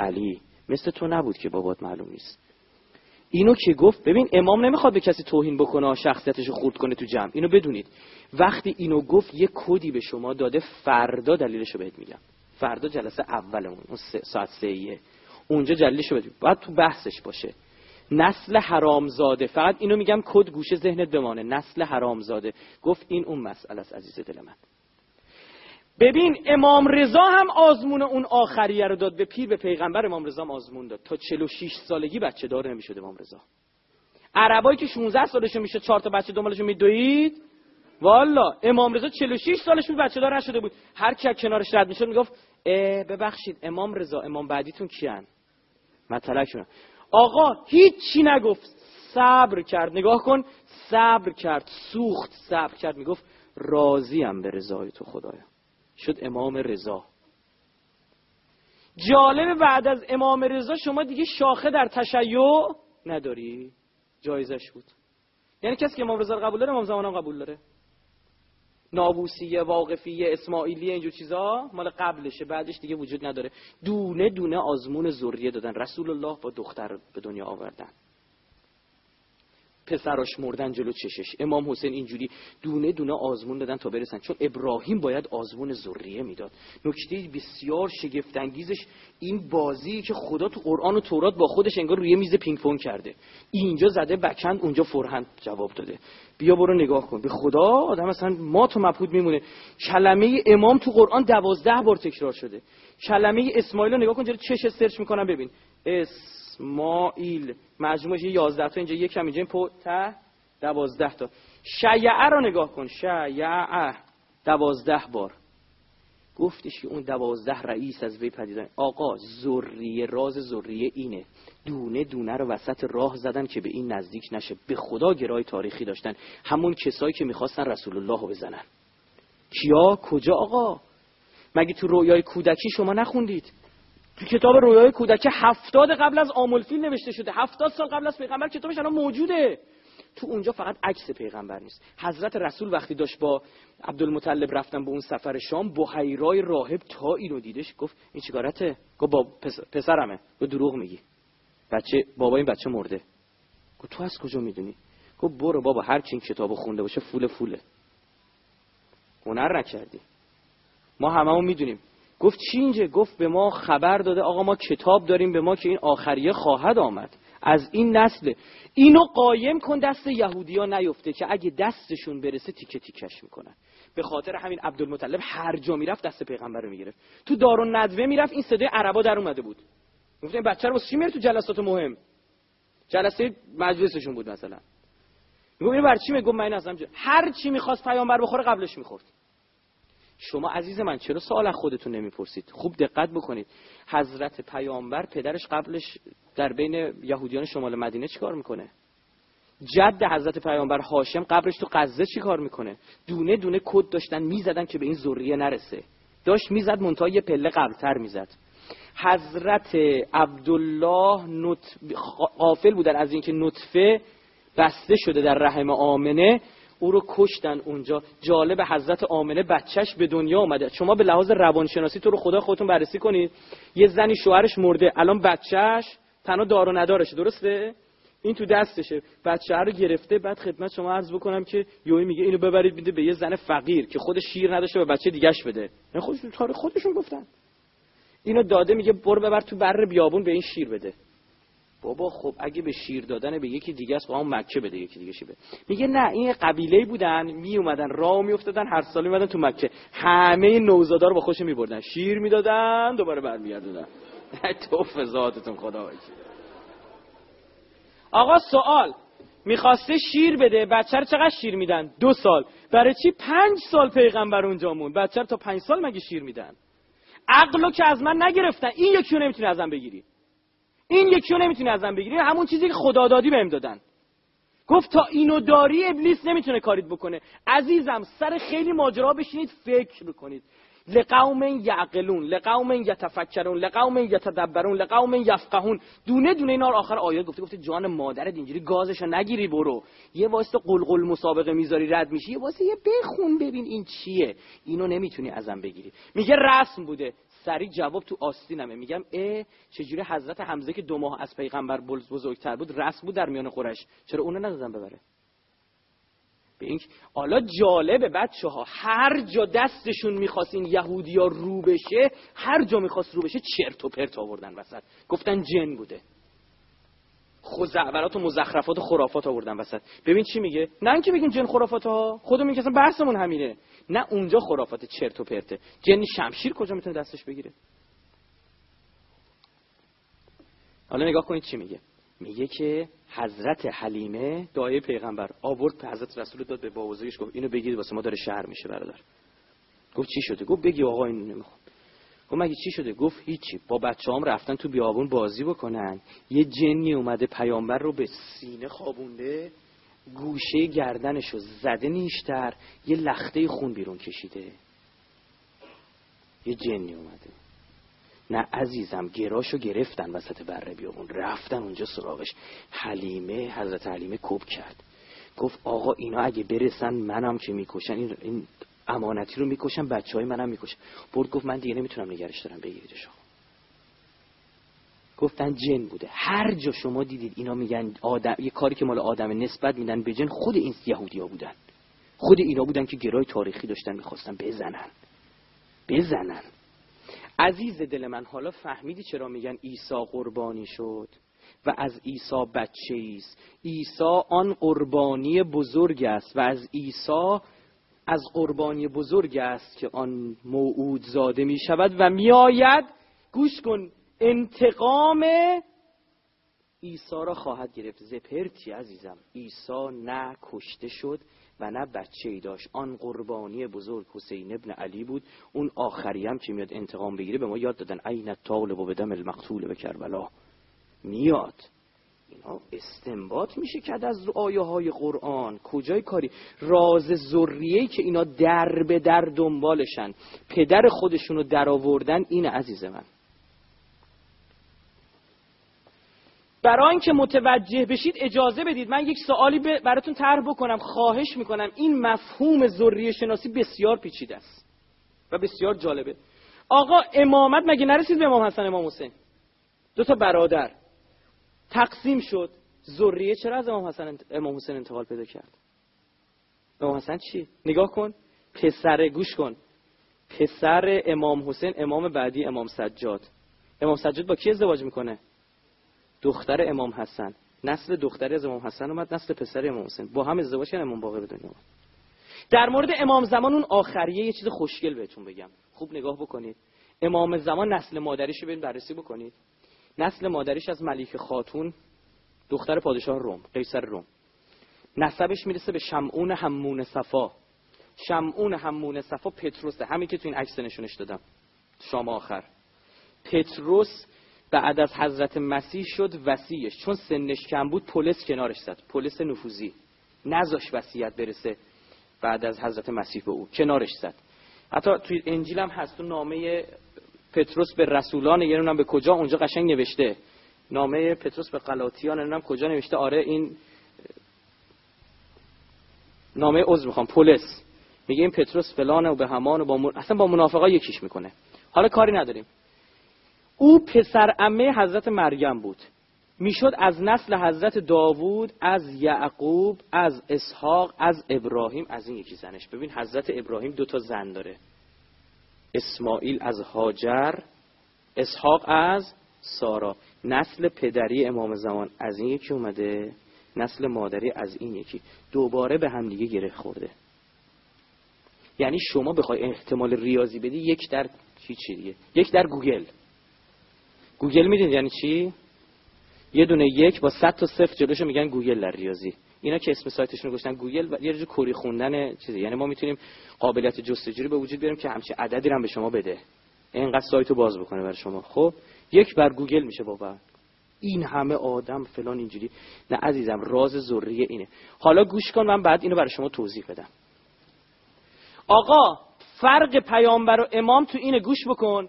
علی. مثل تو نبود که بابات معلوم نیست. اینو که گفت ببین امام نمی‌خواد به کسی توهین بکنه شخصیتش خورد کنه تو جمع. اینو بدونید. وقتی اینو گفت یه کدی به شما داده فردا دلیلشو بهت میگم. فردا جلسه اولمون اون ساعت سه اونجا دلیلشو بهت باید تو بحثش باشه. نسل حرامزاده. فقط اینو میگم کد گوشه ذهنت بمانه. نسل حرامزاده. گفت این اون مسئله است عزیز دل من. ببین امام رضا هم آزمون اون آخریه رو داد به پیر به پیغمبر امام رضا هم آزمون داد. تا 46 سالگی بچه دار نمی‌شد امام رضا. عربایی که 16 سالشون میشه چهار تا بچه دنبالشون میدوید؟ والا امام رضا 46 سالش بود بچه دار نشده بود. هر کی کنارش رد می‌شد می‌گفت ببخشید امام رضا امام بعدیتون کیان؟ مطلق آقا هیچی نگفت. صبر کرد. نگاه کن. صبر کرد. سوخت. صبر کرد. می‌گفت راضیم به رضای تو خدایا. شد امام رضا. جالب بعد از امام رضا شما دیگه شاخه در تشیع نداری. جایزش بود. یعنی کسی که امام رضا قبول داره امام زمان هم قبول داره. نابوسیه واقفیه اسماعیلیه اینجور چیزا مال قبلشه بعدش دیگه وجود نداره. دونه دونه آزمون ذریه دادن. رسول الله با دختر به دنیا آوردن. پسراش مردن جلو چشش. امام حسین اینجوری دونه دونه آزمون دادن تا برسن. چون ابراهیم باید آزمون ذریه می‌داد. نکته بسیار شگفت انگیزش این بازی که خدا تو قرآن و تورات با خودش انگار روی میز پینگ پونگ کرده. اینجا زده بکند اونجا فرهند جواب داده. بیا برو نگاه کن. به خدا آدم اصلا ما تو مبهوت میمونه. کلمه امام تو قرآن دوازده بار تکرار شده. کلمه اسماعیل نگاه کن چش سرچ می‌کنم؟ ببین. اس اسماعیل. مجموعش 11 تا اینجا یکم اینجا این پو ته 12 تا. شیعه رو نگاه کن. شیعه 12 بار. گفتش که اون دوازده رئیس از وی پدیدن آقا ذریه راز ذریه اینه. دونه دونه رو وسط راه زدن که به این نزدیک نشه. به خدا گرای تاریخی داشتن. همون کسایی که می‌خواستن رسول الله رو بزنن. کیا؟ کجا؟ آقا. مگه تو رویای کودکی شما نخوندید؟ تو کتاب رویای کودک هفتاد قبل از آمولفیل نوشته شده. هفتاد سال قبل از پیغمبر کتابش الان موجوده. تو اونجا فقط عکس پیغمبر نیست. حضرت رسول وقتی داشت با عبدالمطلب رفتن به اون سفر شام بحیرای راهب تا اینو دیدش گفت این چیکارته گفت با پسرمه. گفت دروغ میگی. بچه بابا این بچه مرده. گفت تو از کجا می‌دونی؟ گفت برو بابا هر چین کتابو خونده باشه فول فوله هنر نکردی. ما هممون می‌دونیم. گفت چی اینجا؟ گفت به ما خبر داده آقا ما کتاب داریم به ما که این آخریه خواهد آمد. از این نسل. اینو قایم کن دست یهودیا نیفته که اگه دستشون برسه تیکه تیکش می‌کنن. به خاطر همین عبدالمطلب هر جا می‌رفت دست پیغمبر رو می‌گرفت. تو دار و ندوه می‌رفت این صدای عربا در اومده بود. گفت این بچه رو چی میره تو جلسات مهم؟ جلسه مجلسشون بود مثلا. میگم اینو بر چی؟ میگم من ازم هر چی می‌خواست پیامبر بخوره قبلش می‌خورد. شما عزیز من چرا سوال از خودتون نمی‌پرسید؟ خوب دقت بکنید. حضرت پیامبر پدرش قبلش در بین یهودیان شمال مدینه چیکار می‌کنه؟ جد حضرت پیامبر هاشم قبلش تو غزه چیکار می‌کنه؟ دونه دونه کد داشتن می‌زدن که به این ذریه نرسه. داشت می‌زد منتها یه پله قبلتر می‌زد. حضرت عبدالله نط... غافل بودن از اینکه نطفه بسته شده در رحم آمنه. او رو کشتن اونجا. جالب حضرت آمنه بچهش به دنیا آمده شما به لحاظ روانشناسی تو رو خدا خودتون بررسی کنید. یه زنی شوهرش مرده. الان بچهش تنها دار و ندارشه. درسته؟ این تو دستشه. بچه رو گرفته. بعد خدمت شما عرض بکنم که یوی میگه اینو ببرید میده به یه زن فقیر که خودش شیر نداشته و بچه دیگهش بده. خودشون خودشون گفتن. اینو داده میگه برو ببر تو بر بیابون به این شیر بده. بابا خب اگه به شیر دادن به یکی دیگه است با اون مکه بده یکی دیگه بده. میگه نه این قبیله بودن می اومدن راه می افتادن هر سال اومدن تو مکه. همه نوزادا رو با خوش میبردن. شیر می‌دادن دوباره برمیگردوندن. [laughs] تو فزاتتون خدا آقا سوال می‌خواسته شیر بده بچه چقدر شیر میدن؟ دو سال. برای چی پنج سال پیغمبر اونجا مون بچه تا پنج سال مگه شیر میدن؟ عقلو که از من نگرفتن. این یکی رو نمی‌تونی ازم بگیری. این یکی رو نمی‌تونی ازم بگیری همون چیزی که خدا دادی بهم دادن. گفت تا اینو داری ابلیس نمی‌تونه کاریت بکنه. عزیزم سر خیلی ماجرا بشینید فکر بکنید. لقوم یعقلون لقوم یتفکرون لقوم یتدبرون لقوم یفقهون. دونه دونه اینا آخر آیات گفته گفته جان مادرت اینجوری گازشو نگیری برو. یه واسه قلقل مسابقه می‌ذاری رد میشی. یه واسه یه بخون ببین این چیه. اینو نمی‌تونی ازم بگیری. میگه رسم بوده. سریع جواب تو آستینمه. میگم اه چجوری حضرت حمزه که دو ماه از پیغمبر بزرگتر بود رسم بود در میان قرش چرا اونو ندادن ببره به این حالا جالبه بچه ها هر جا دستشون می‌خواست این یهودی ها رو بشه هر جا می‌خواست رو بشه چرت و پرت آوردن وسط. گفتن جن بوده. خزعبرات و مزخرفات و خرافات آوردن وسط. ببین چی میگه؟ نه اینکه بگین جن خرافات ها خودمون اصلا بحثمون همینه. نه اونجا خرافات چرت و پرته. جن شمشیر کجا می‌تونه دستش بگیره؟ حالا نگاه کنید چی میگه. میگه که حضرت حلیمه دایه پیغمبر آورد به حضرت رسول داد به بابوزیش گفت اینو بگید واسه ما داره شهر میشه برادر. گفت چی شده؟ گفت بگی آقا اینو نمی‌خوام. گفت مگه چی شده؟ گفت هیچی. با بچه هم رفتن تو بیابون بازی بکنن. یه جنی اومده پیامبر رو به سینه خوابونده. گوشه گردنشو زده نیشتر یه لخته خون بیرون کشیده. یه جنی اومده. نه عزیزم گراشو گرفتن وسط بره بیابون رفتن اونجا سراغش. حلیمه حضرت حلیمه کب کرد. گفت آقا اینا اگه برسن منم که می‌کشن این, امانتی رو می‌کشن بچه های منم می‌کشن. برد گفت من دیگه نمی‌تونم نگرش دارم بگیریدش گفتن جن بوده. هر جا شما دیدید اینا میگن آدم یه کاری که مال آدم نسبت میدن به جن خود این یهودیا بودن. خود اینا بودن که گرای تاریخی داشتن می‌خواستن بزنن. بزنن. عزیز دل من حالا فهمیدی چرا میگن عیسی قربانی شد؟ و از عیسی بچه است. عیسی آن قربانی بزرگ است و از عیسی از قربانی بزرگ است که آن موعود زاده می شود و میآید. گوش کن انتقام عیسی را خواهد گرفت. زپرتی عزیزم. عیسی نه کشته شد و نه بچه ای داشت. آن قربانی بزرگ حسین ابن علی بود. اون آخری هم که میاد انتقام بگیره به ما یاد دادن. عین طالب و بدم المقتول به کربلا. میاد. اینا استنباط میشه که از آیه های قرآن. کجای کاری؟ راز ذریه که اینا در به در دنبالشن. پدر خودشونو در آوردن این عزیز من. برای اینکه متوجه بشید اجازه بدید من یک سوالی براتون طرح بکنم خواهش می‌کنم. این مفهوم ذریه شناسی بسیار پیچیده است و بسیار جالبه. آقا امامت مگه نرسید به امام حسن امام حسین؟ دو تا برادر. تقسیم شد. ذریه چرا از امام حسن امام حسین انتقال پیدا کرد؟ امام حسن چی؟ نگاه کن. پسر گوش کن. پسر امام حسین امام بعدی امام سجاد. امام سجاد با کی ازدواج می‌کنه؟ دختر امام حسن. نسل دختر از امام حسن اومد نسل پسر امام حسین. با هم ازدواج کردن امام باقر دنیا در مورد امام زمان اون آخریه یه چیز خوشگل بهتون بگم. خوب نگاه بکنید. امام زمان نسل مادریش رو بررسی بکنید. نسل مادریش از ملیک خاتون دختر پادشاه روم قیصر روم. نسبش می‌رسه به شمعون همون صفا. شمعون همون صفا پتروسه. همین که تو این عکس نشونش دادم. شام آخر. پتروس بعد از حضرت مسیح شد وسیعش. چون سنش کم بود پولس کنارش زد. پولس نفوذی. نزاش وصیت برسه بعد از حضرت مسیح به او. کنارش زد. حتی توی انجیل هم هست. تو نامه پتروس به رسولان یه به کجا؟ اونجا قشنگ نوشته. نامه پتروس به قلاطیان نمی‌دونم کجا نوشته؟ آره این نامه عضو می‌خوام. پولس. میگه این پتروس فلانه و به همان و با من... اصلا با منافقا یکیش می‌کنه. حالا کاری نداریم. او پسر امه حضرت مریم بود. می‌شد از نسل حضرت داوود از یعقوب از اسحاق از ابراهیم از این یکی زنش. ببین حضرت ابراهیم دو تا زن داره. اسماعیل از هاجر اسحاق از سارا. نسل پدری امام زمان از این یکی اومده نسل مادری از این یکی. دوباره به هم دیگه گره خورده. یعنی شما بخوای احتمال ریاضی بدی یک در چی دیگه؟ یک در گوگل. گوگل می‌دونید یعنی چی؟ یه دونه یک با 100 تا صفر جلوشو میگن گوگل در ریاضی. اینا که اسم سایتشون رو گذاشتن گوگل و یه جور کوری خوندن چیزی. یعنی ما می‌تونیم قابلیت جستجوی به وجود بیاریم که همچین عددی هم به شما بده. اینقدر سایتو باز بکنه برای شما. خب؟ یک بر گوگل میشه بابا. این همه آدم فلان اینجوری. نه عزیزم راز ذریه اینه. حالا گوش کن من بعد اینو برای شما توضیح بدم. آقا فرق پیامبر و امام تو اینه. گوش بکن.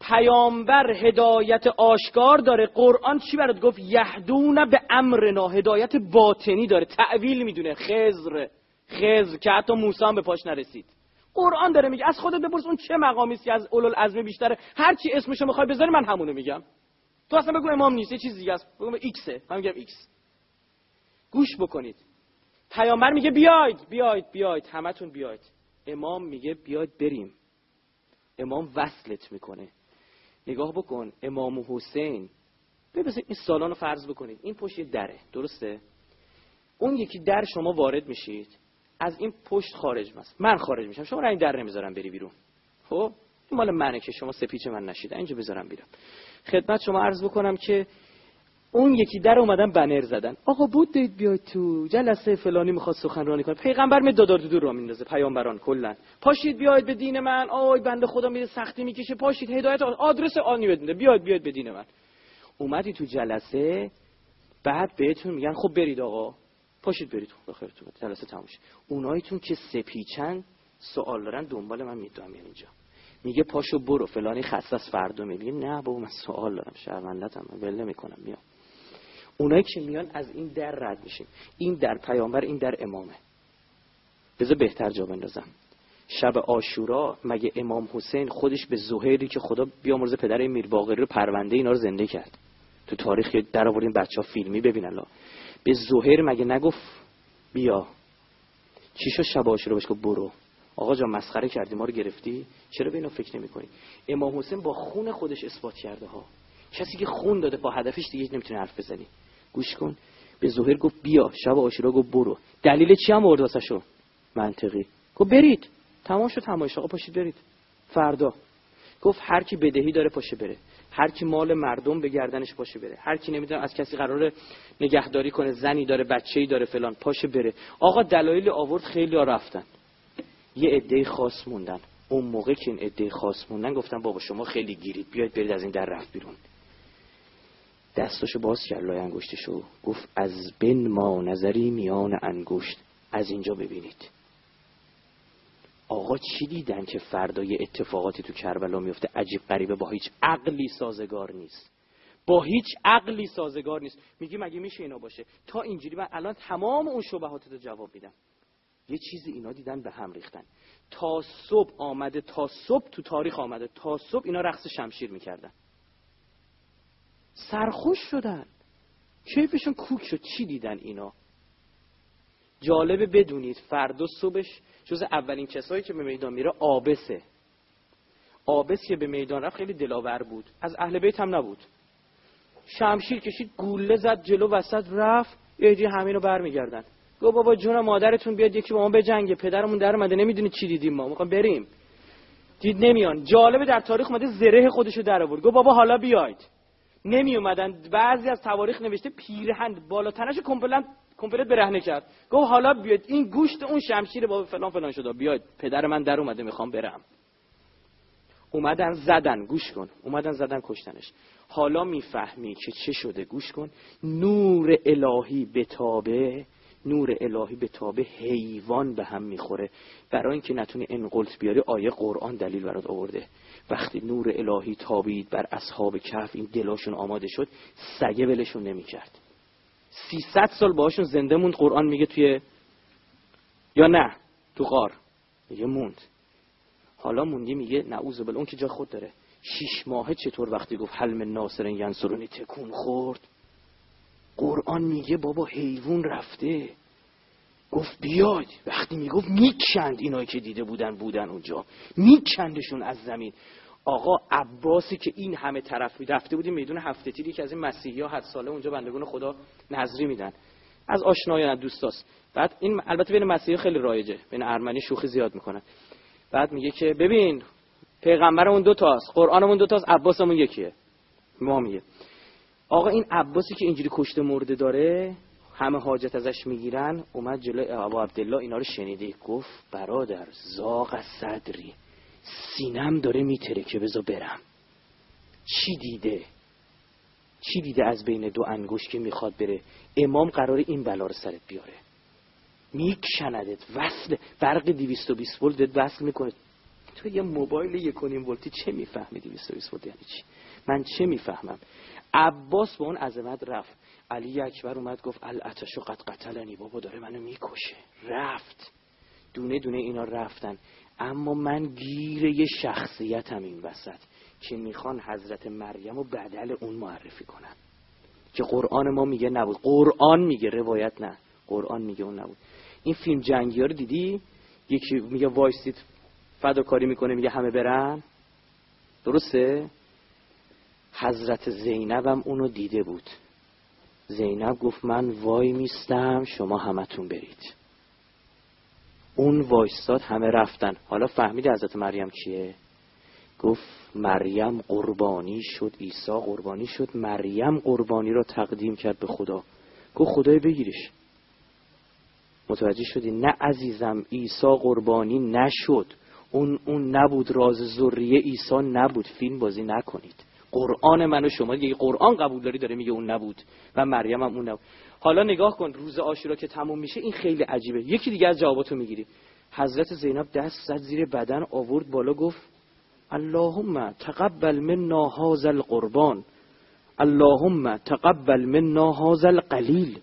پیامبر هدایت آشکار داره. قرآن چی برات گفت؟ یهدون به امرنا. هدایت باطنی داره. تعویل می‌دونه. خزر خزر که حتی موسی به پاش نرسید. قرآن داره میگه از خودت بپرس اون چه مقامی است که از اولل عزم بیشتره. هر چی اسمشو می‌خوای بذاری من همونو میگم. تو اصلا بگو امام نیست یه چیز دیگه است. بگو ایکسه من میگم ایکس. گوش بکنید. پیامبر میگه بیاید بیاید بیاید. همتون بیاید. امام میگه بیاید بریم. امام وصلت می‌کنه. نگاه بکن امام حسین. ببینید این سالن رو فرض بکنید. این پشت دره درسته؟ اون یکی در شما وارد میشید از این پشت خارج ماست من خارج میشم. شما را این در نمی‌ذارم بری بیرون. خب؟ این مال منه که شما سپیچ من نشید. اینجا بذارم بیرم خدمت شما عرض بکنم که اون یکی در اومدن بنر زدن. آقا بود دید بیاید تو جلسه فلانی می‌خواد سخنرانی کنه. پیغمبر می دادار دور را میندازه پیامبران کلا. پاشید بیاید به دین من. آی بنده خدا میره سختی می‌کشه. پاشید هدایت آدرس آنی بده بیاید بیاید به دین من. اومدی تو جلسه بعد بهتون میگن خب برید آقا. پاشید برید. بخیر تو جلسه تموم اوناییتون که سپیچن سوال دارن دنبال من می‌دونم اینجا. میگه پاشو برو. فلانی از فردا میگه. نه بابا من سوال دارم. شرمندتم ول می‌کنم میام. اونایی که میان از این در رد میشیم. این در پیامبر این در امامه. بذار بهتر جا بندازم. شب آشورا مگه امام حسین خودش به زهیری که خدا بیامرزه پدر میر باقری رو پرونده اینا رو زنده کرد؟ تو تاریخ در آوردین بچه ها فیلمی ببینن به زهیر مگه نگفت؟ بیا. چی شد شب آشورا بهش گفت برو. آقا جان مسخره کردی ما رو گرفتی؟ چرا به اینو فکر نمی کنی امام حسین با خون خودش اثبات کرده ها. کسی که خون داده با هدفش دیگه نمی‌تونه حرف بزنی گوش کن. به ظهر گفت بیا شب آشورا گفت برو. دلیل چی هم آورد منطقی. گفت برید. تمام شد تمایش آقا پاشید برید. فردا. گفت هر کی بدهی داره پاشه بره. هر کی مال مردم به گردنش پاشه بره. هر کی نمی‌دونه از کسی قراره نگهداری کنه زنی داره بچه‌ای داره فلان پاشه بره. آقا دلایل آورد خیلی ها رفتن. یه عده خاص موندن. اون موقع که این عده خاص موندن گفتن بابا شما خیلی گیرید. بیاید برید از این در رفت بیرون. دستاشو باز کرد لای انگشتشو گفت از بین ما نظری میان انگشت از اینجا ببینید. آقا چی دیدن که فردا یه اتفاقاتی تو کربلا میفته؟ عجیب غریبه با هیچ عقلی سازگار نیست. با هیچ عقلی سازگار نیست. میگی مگه میشه اینا باشه؟ تا اینجوری من الان تمام اون شبهات رو جواب میدم. یه چیزی اینا دیدن به هم ریختن. تا صبح آمده تا صبح تو تاریخ آمده تا صبح اینا رقص شمشیر می‌کردن. سرخوش شدن. کیفشون کوک شد. چی دیدن اینا؟ جالبه بدونید فردا صبحش جز اولین کسایی که به میدان میره آبسه. آبس که به میدان رفت خیلی دلاور بود. از اهل بیت هم نبود. شمشیر کشید گوله زد جلو وسط رفت. یه همین رو برمیگردن. گو بابا جون مادرتون بیاد یکی با ما بجنگه. پدرمون در اومده. نمی‌دونی چی دیدیم ما. می‌خوام بریم. دید نمیان. جالبه در تاریخ اومده زره خودشو در آورد. گو بابا حالا بیاید. نمی اومدن بعضی از تواریخ نوشته پیرهن. بالاتنش کمپلت کمپلت برهنه کرد. گفت حالا بیاد این گوشت اون شمشیر با فلان فلان شده. بیاید. پدر من در اومده. می‌خوام برم. اومدن زدن. گوش کن. اومدن زدن کشتنش. حالا می‌فهمی که چه شده. گوش کن. نور الهی بتابه نور الهی به تابه حیوان به هم می‌خوره. برای اینکه نتونی انقلت بیاری آیه قرآن دلیل برات آورده. وقتی نور الهی تابید بر اصحاب کف این دلاشون آماده شد سگه ولشون نمی‌کرد. 300 سال باهاشون زنده موند. قرآن میگه توی یا نه تو غار. میگه موند. حالا موندی میگه نعوذ بالله اون که جا خود داره. شیش ماهه چطور وقتی گفت حلم ناصرین ینصرونی تکون خورد؟ قرآن میگه بابا حیوان رفته. گفت بیاید وقتی می‌گفت می‌کند اینایی که دیده بودن بودن اونجا. میکندشون از زمین. آقا عباسی که این همه طرف رفته بودیم میدون هفته تیری که از این مسیحی ها حد ساله اونجا بندگون خدا نظری میدن. از آشنایان دوستاست. بعد این البته بین مسیحی خیلی رایجه. بین ارمنی شوخی زیاد می‌کنن. بعد میگه که ببین پیغمبرمون دو تاست قرآنمون دو تاست عباسمون یکیه. ما میگه. آقا این عباسی که اینجوری کشته مرده داره همه حاجت ازش می‌گیرن اومد جلوی ابا عبدالله اینا رو شنیده گفت برادر زاغ صدری. سینم داره میتره که بذار برم. چی دیده؟ چی دیده از بین دو انگوش که می‌خواد بره؟ امام قرار این بلا رو سرت بیاره. میکشندت. وصل. برق 220 ولت وصل می‌کنه. تو یه موبایل یک ولتی چه می‌فهمی 220 ولت یعنی چی؟ من چه می‌فهمم؟ عباس با اون عظمت رفت. علی اکبر اومد گفت الاتش قد قتلنی بابا داره منو می‌کشه. رفت. دونه دونه اینا رفتن. اما من گیر یه شخصیتم این وسط که می‌خوان حضرت مریم رو بدل اون معرفی کنن. که قرآن ما میگه نبود. قرآن میگه روایت نه. قرآن میگه اون نبود. این فیلم جنگی رو دیدی؟ یکی میگه وایسید فداکاری می‌کنه میگه همه برن. درسته؟ حضرت زینبم اونو دیده بود. زینب گفت من وای میستم شما همتون برید. اون وایستاد همه رفتن. حالا فهمید حضرت مریم کیه؟ گفت مریم قربانی شد عیسی قربانی شد مریم قربانی را تقدیم کرد به خدا. گفت خدای بگیرش متوجه شدی؟ نه عزیزم عیسی قربانی نشد. اون اون نبود راز ذریه عیسی نبود. فیلم بازی نکنید. قرآن من و شما دیگه قرآن قبول داری؟ داره میگه اون نبود. و مریم هم اون نبود. حالا نگاه کن روز آشورا که تموم میشه این خیلی عجیبه. یکی دیگه از جواباتو می‌گیری. حضرت زینب دست زد زیر بدن آورد بالا گفت اللهم تقبل منا هذا القربان. اللهم تقبل منا هذا القلیل.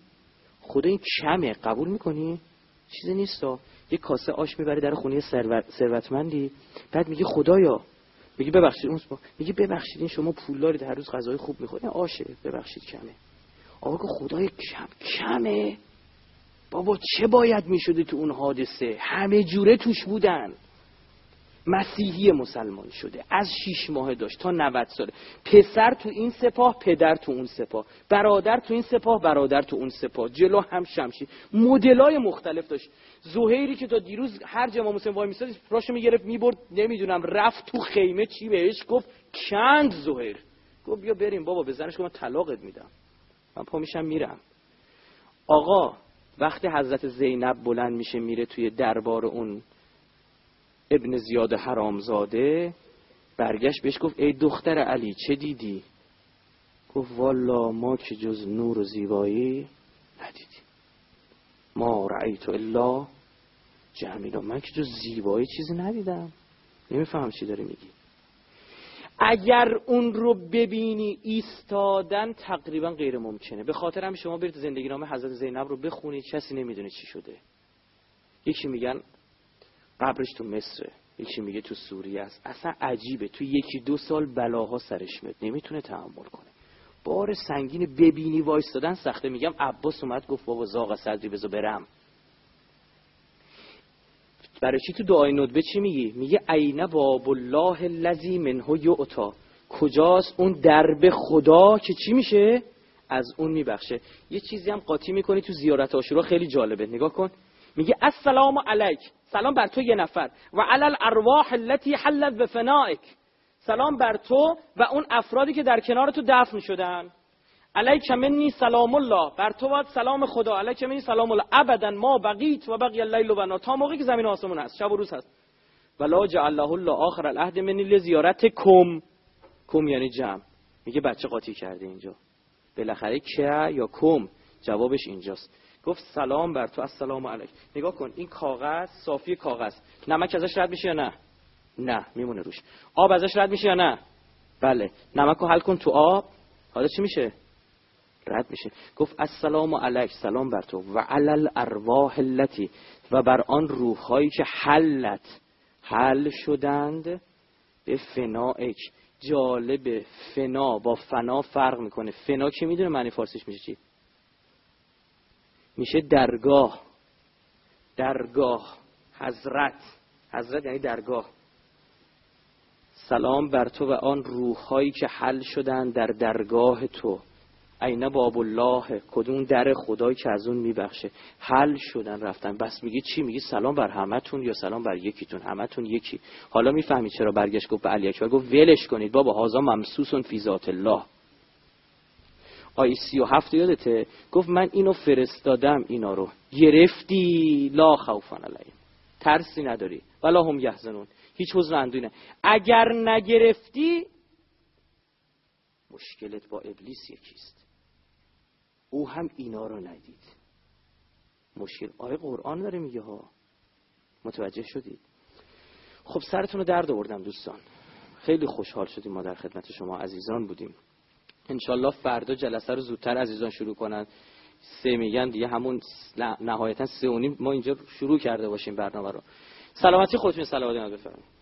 خدا این کمه. قبول می‌کنی؟ چیزی نیست یه کاسه آش می‌بره در خونه ثروتمندی. بعد میگه خدایا. میگه ببخشید اون میگه ببخشید این شما پول دارید هر روز غذای خوب می‌خورید. آشه. ببخشید کمه. آقا خدای کم کمه. بابا چه باید می‌شده تو اون حادثه؟ همه جوره توش بودن. مسیحی مسلمان شده از شیش ماه داشت تا 90 ساله. پسر تو این سپاه پدر تو اون سپاه. برادر تو این سپاه برادر تو اون سپاه. جلو هم شمشی مدلای مختلف داشت. زهیری که تا دیروز هر جمع مسلم وای میساد راشو می‌گرفت می‌برد نمی‌دونم رفت تو خیمه چی بهش گفت؟ کند زهیر. گفت بیا بریم بابا بزنش که من طلاقت میدم. من پا میشم میرم. آقا وقتی حضرت زینب بلند میشه میره توی دربار اون ابن زیاد حرامزاده برگشت بهش گفت ای دختر علی چه دیدی؟ گفت والا ما که جز نور و زیبایی ندیدیم. ما رأیت الا جمیلا من که جز زیبایی چیزی ندیدم. نمیفهم چی داری میگی. اگر اون رو ببینی ایستادن تقریبا غیر ممکنه. به خاطر هم شما برید زندگی نامه حضرت زینب رو بخونید کسی نمی‌دونه چی شده. یکی میگن قبرش تو مصره یکی میگه تو سوریه است. اصلا عجیبه تو یکی دو سال بلاها سرش میاد نمی‌تونه تحمل کنه. بار سنگین ببینی وایستادن سخته. میگم عباس اومد گفت بابا زاغ صدری بزو برم. برای چی تو دعای ندبه چی میگی؟ میگه عین باب الله الذی منه یعطا کجاست اون درب خدا که چی میشه؟ از اون میبخشه. یه چیزی هم قاطی می‌کنی تو زیارت آشورا خیلی جالبه. نگاه کن. میگه السلام علیک. سلام بر تو یه نفر. و علی الارواح التي حلت بفنائک. سلام بر تو و اون افرادی که در کنار تو دفن شدن. علیک منی سلام الله. بر تو باید سلام خدا. علیک منی سلام الله. ابدا ما بقیت و بقی اللیل و بنا تا موقعی که زمین آسمون هست. شب و روز هست. ولا جعل الله آخر العهد منی لزیارت کم کم یعنی جمع. میگه بچه قاطی کرده اینجا. بالاخره که یا کم؟ جوابش اینجاست. گفت سلام بر تو. السلام علیک. نگاه کن. این کاغذ صافی کاغذ. نمک ازش رد میشه یا نه؟ نه. میمونه روش. آب ازش رد میشه یا نه؟ بله. نمک رو حل کن تو آب. حالا چی میشه؟ رد میشه. گفت السلام علیک سلام بر تو. و علل ارواح التي و بر آن روحهایی که حلت حل شدند به فنائک جالب فنا با فنا فرق می‌کنه. فنا که می‌دونه معنی فارسیش میشه چی؟ میشه درگاه. درگاه. حضرت. حضرت یعنی درگاه. سلام بر تو و آن روحهایی که حل شدن در درگاه تو. عین باب الله کدوم در خدایی که از اون میبخشه. حل شدن رفتن. بس میگه چی؟ میگه سلام بر همتون یا سلام بر یکیتون؟ همتون یکی. حالا می‌فهمی چرا برگشت گفت به علی اکبر. گفت ولش کنید بابا هازا ممسوسون فی ذات الله. آی سی و هفت یادته؟ گفت من اینو فرستادم اینا رو. گرفتی؟ لا خوفان علیهم ترسی نداری. ولا هم یحزنون. هیچ حزن اندوی نه. اگر نگرفتی مشکلت با ابلیس یکیست. او هم اینا رو ندید. مشکل آیه قرآن داره میگه ها. متوجه شدید. خب سرتون رو درد آوردم دوستان. خیلی خوشحال شدیم ما در خدمت شما عزیزان بودیم. انشالله فردا جلسه رو زودتر عزیزان شروع کنند سه میگن دیگه همون نهایتا سه و نیم ما اینجا شروع کرده باشیم برنامه رو. سلامتی خودتون سلامتی بفرمایید.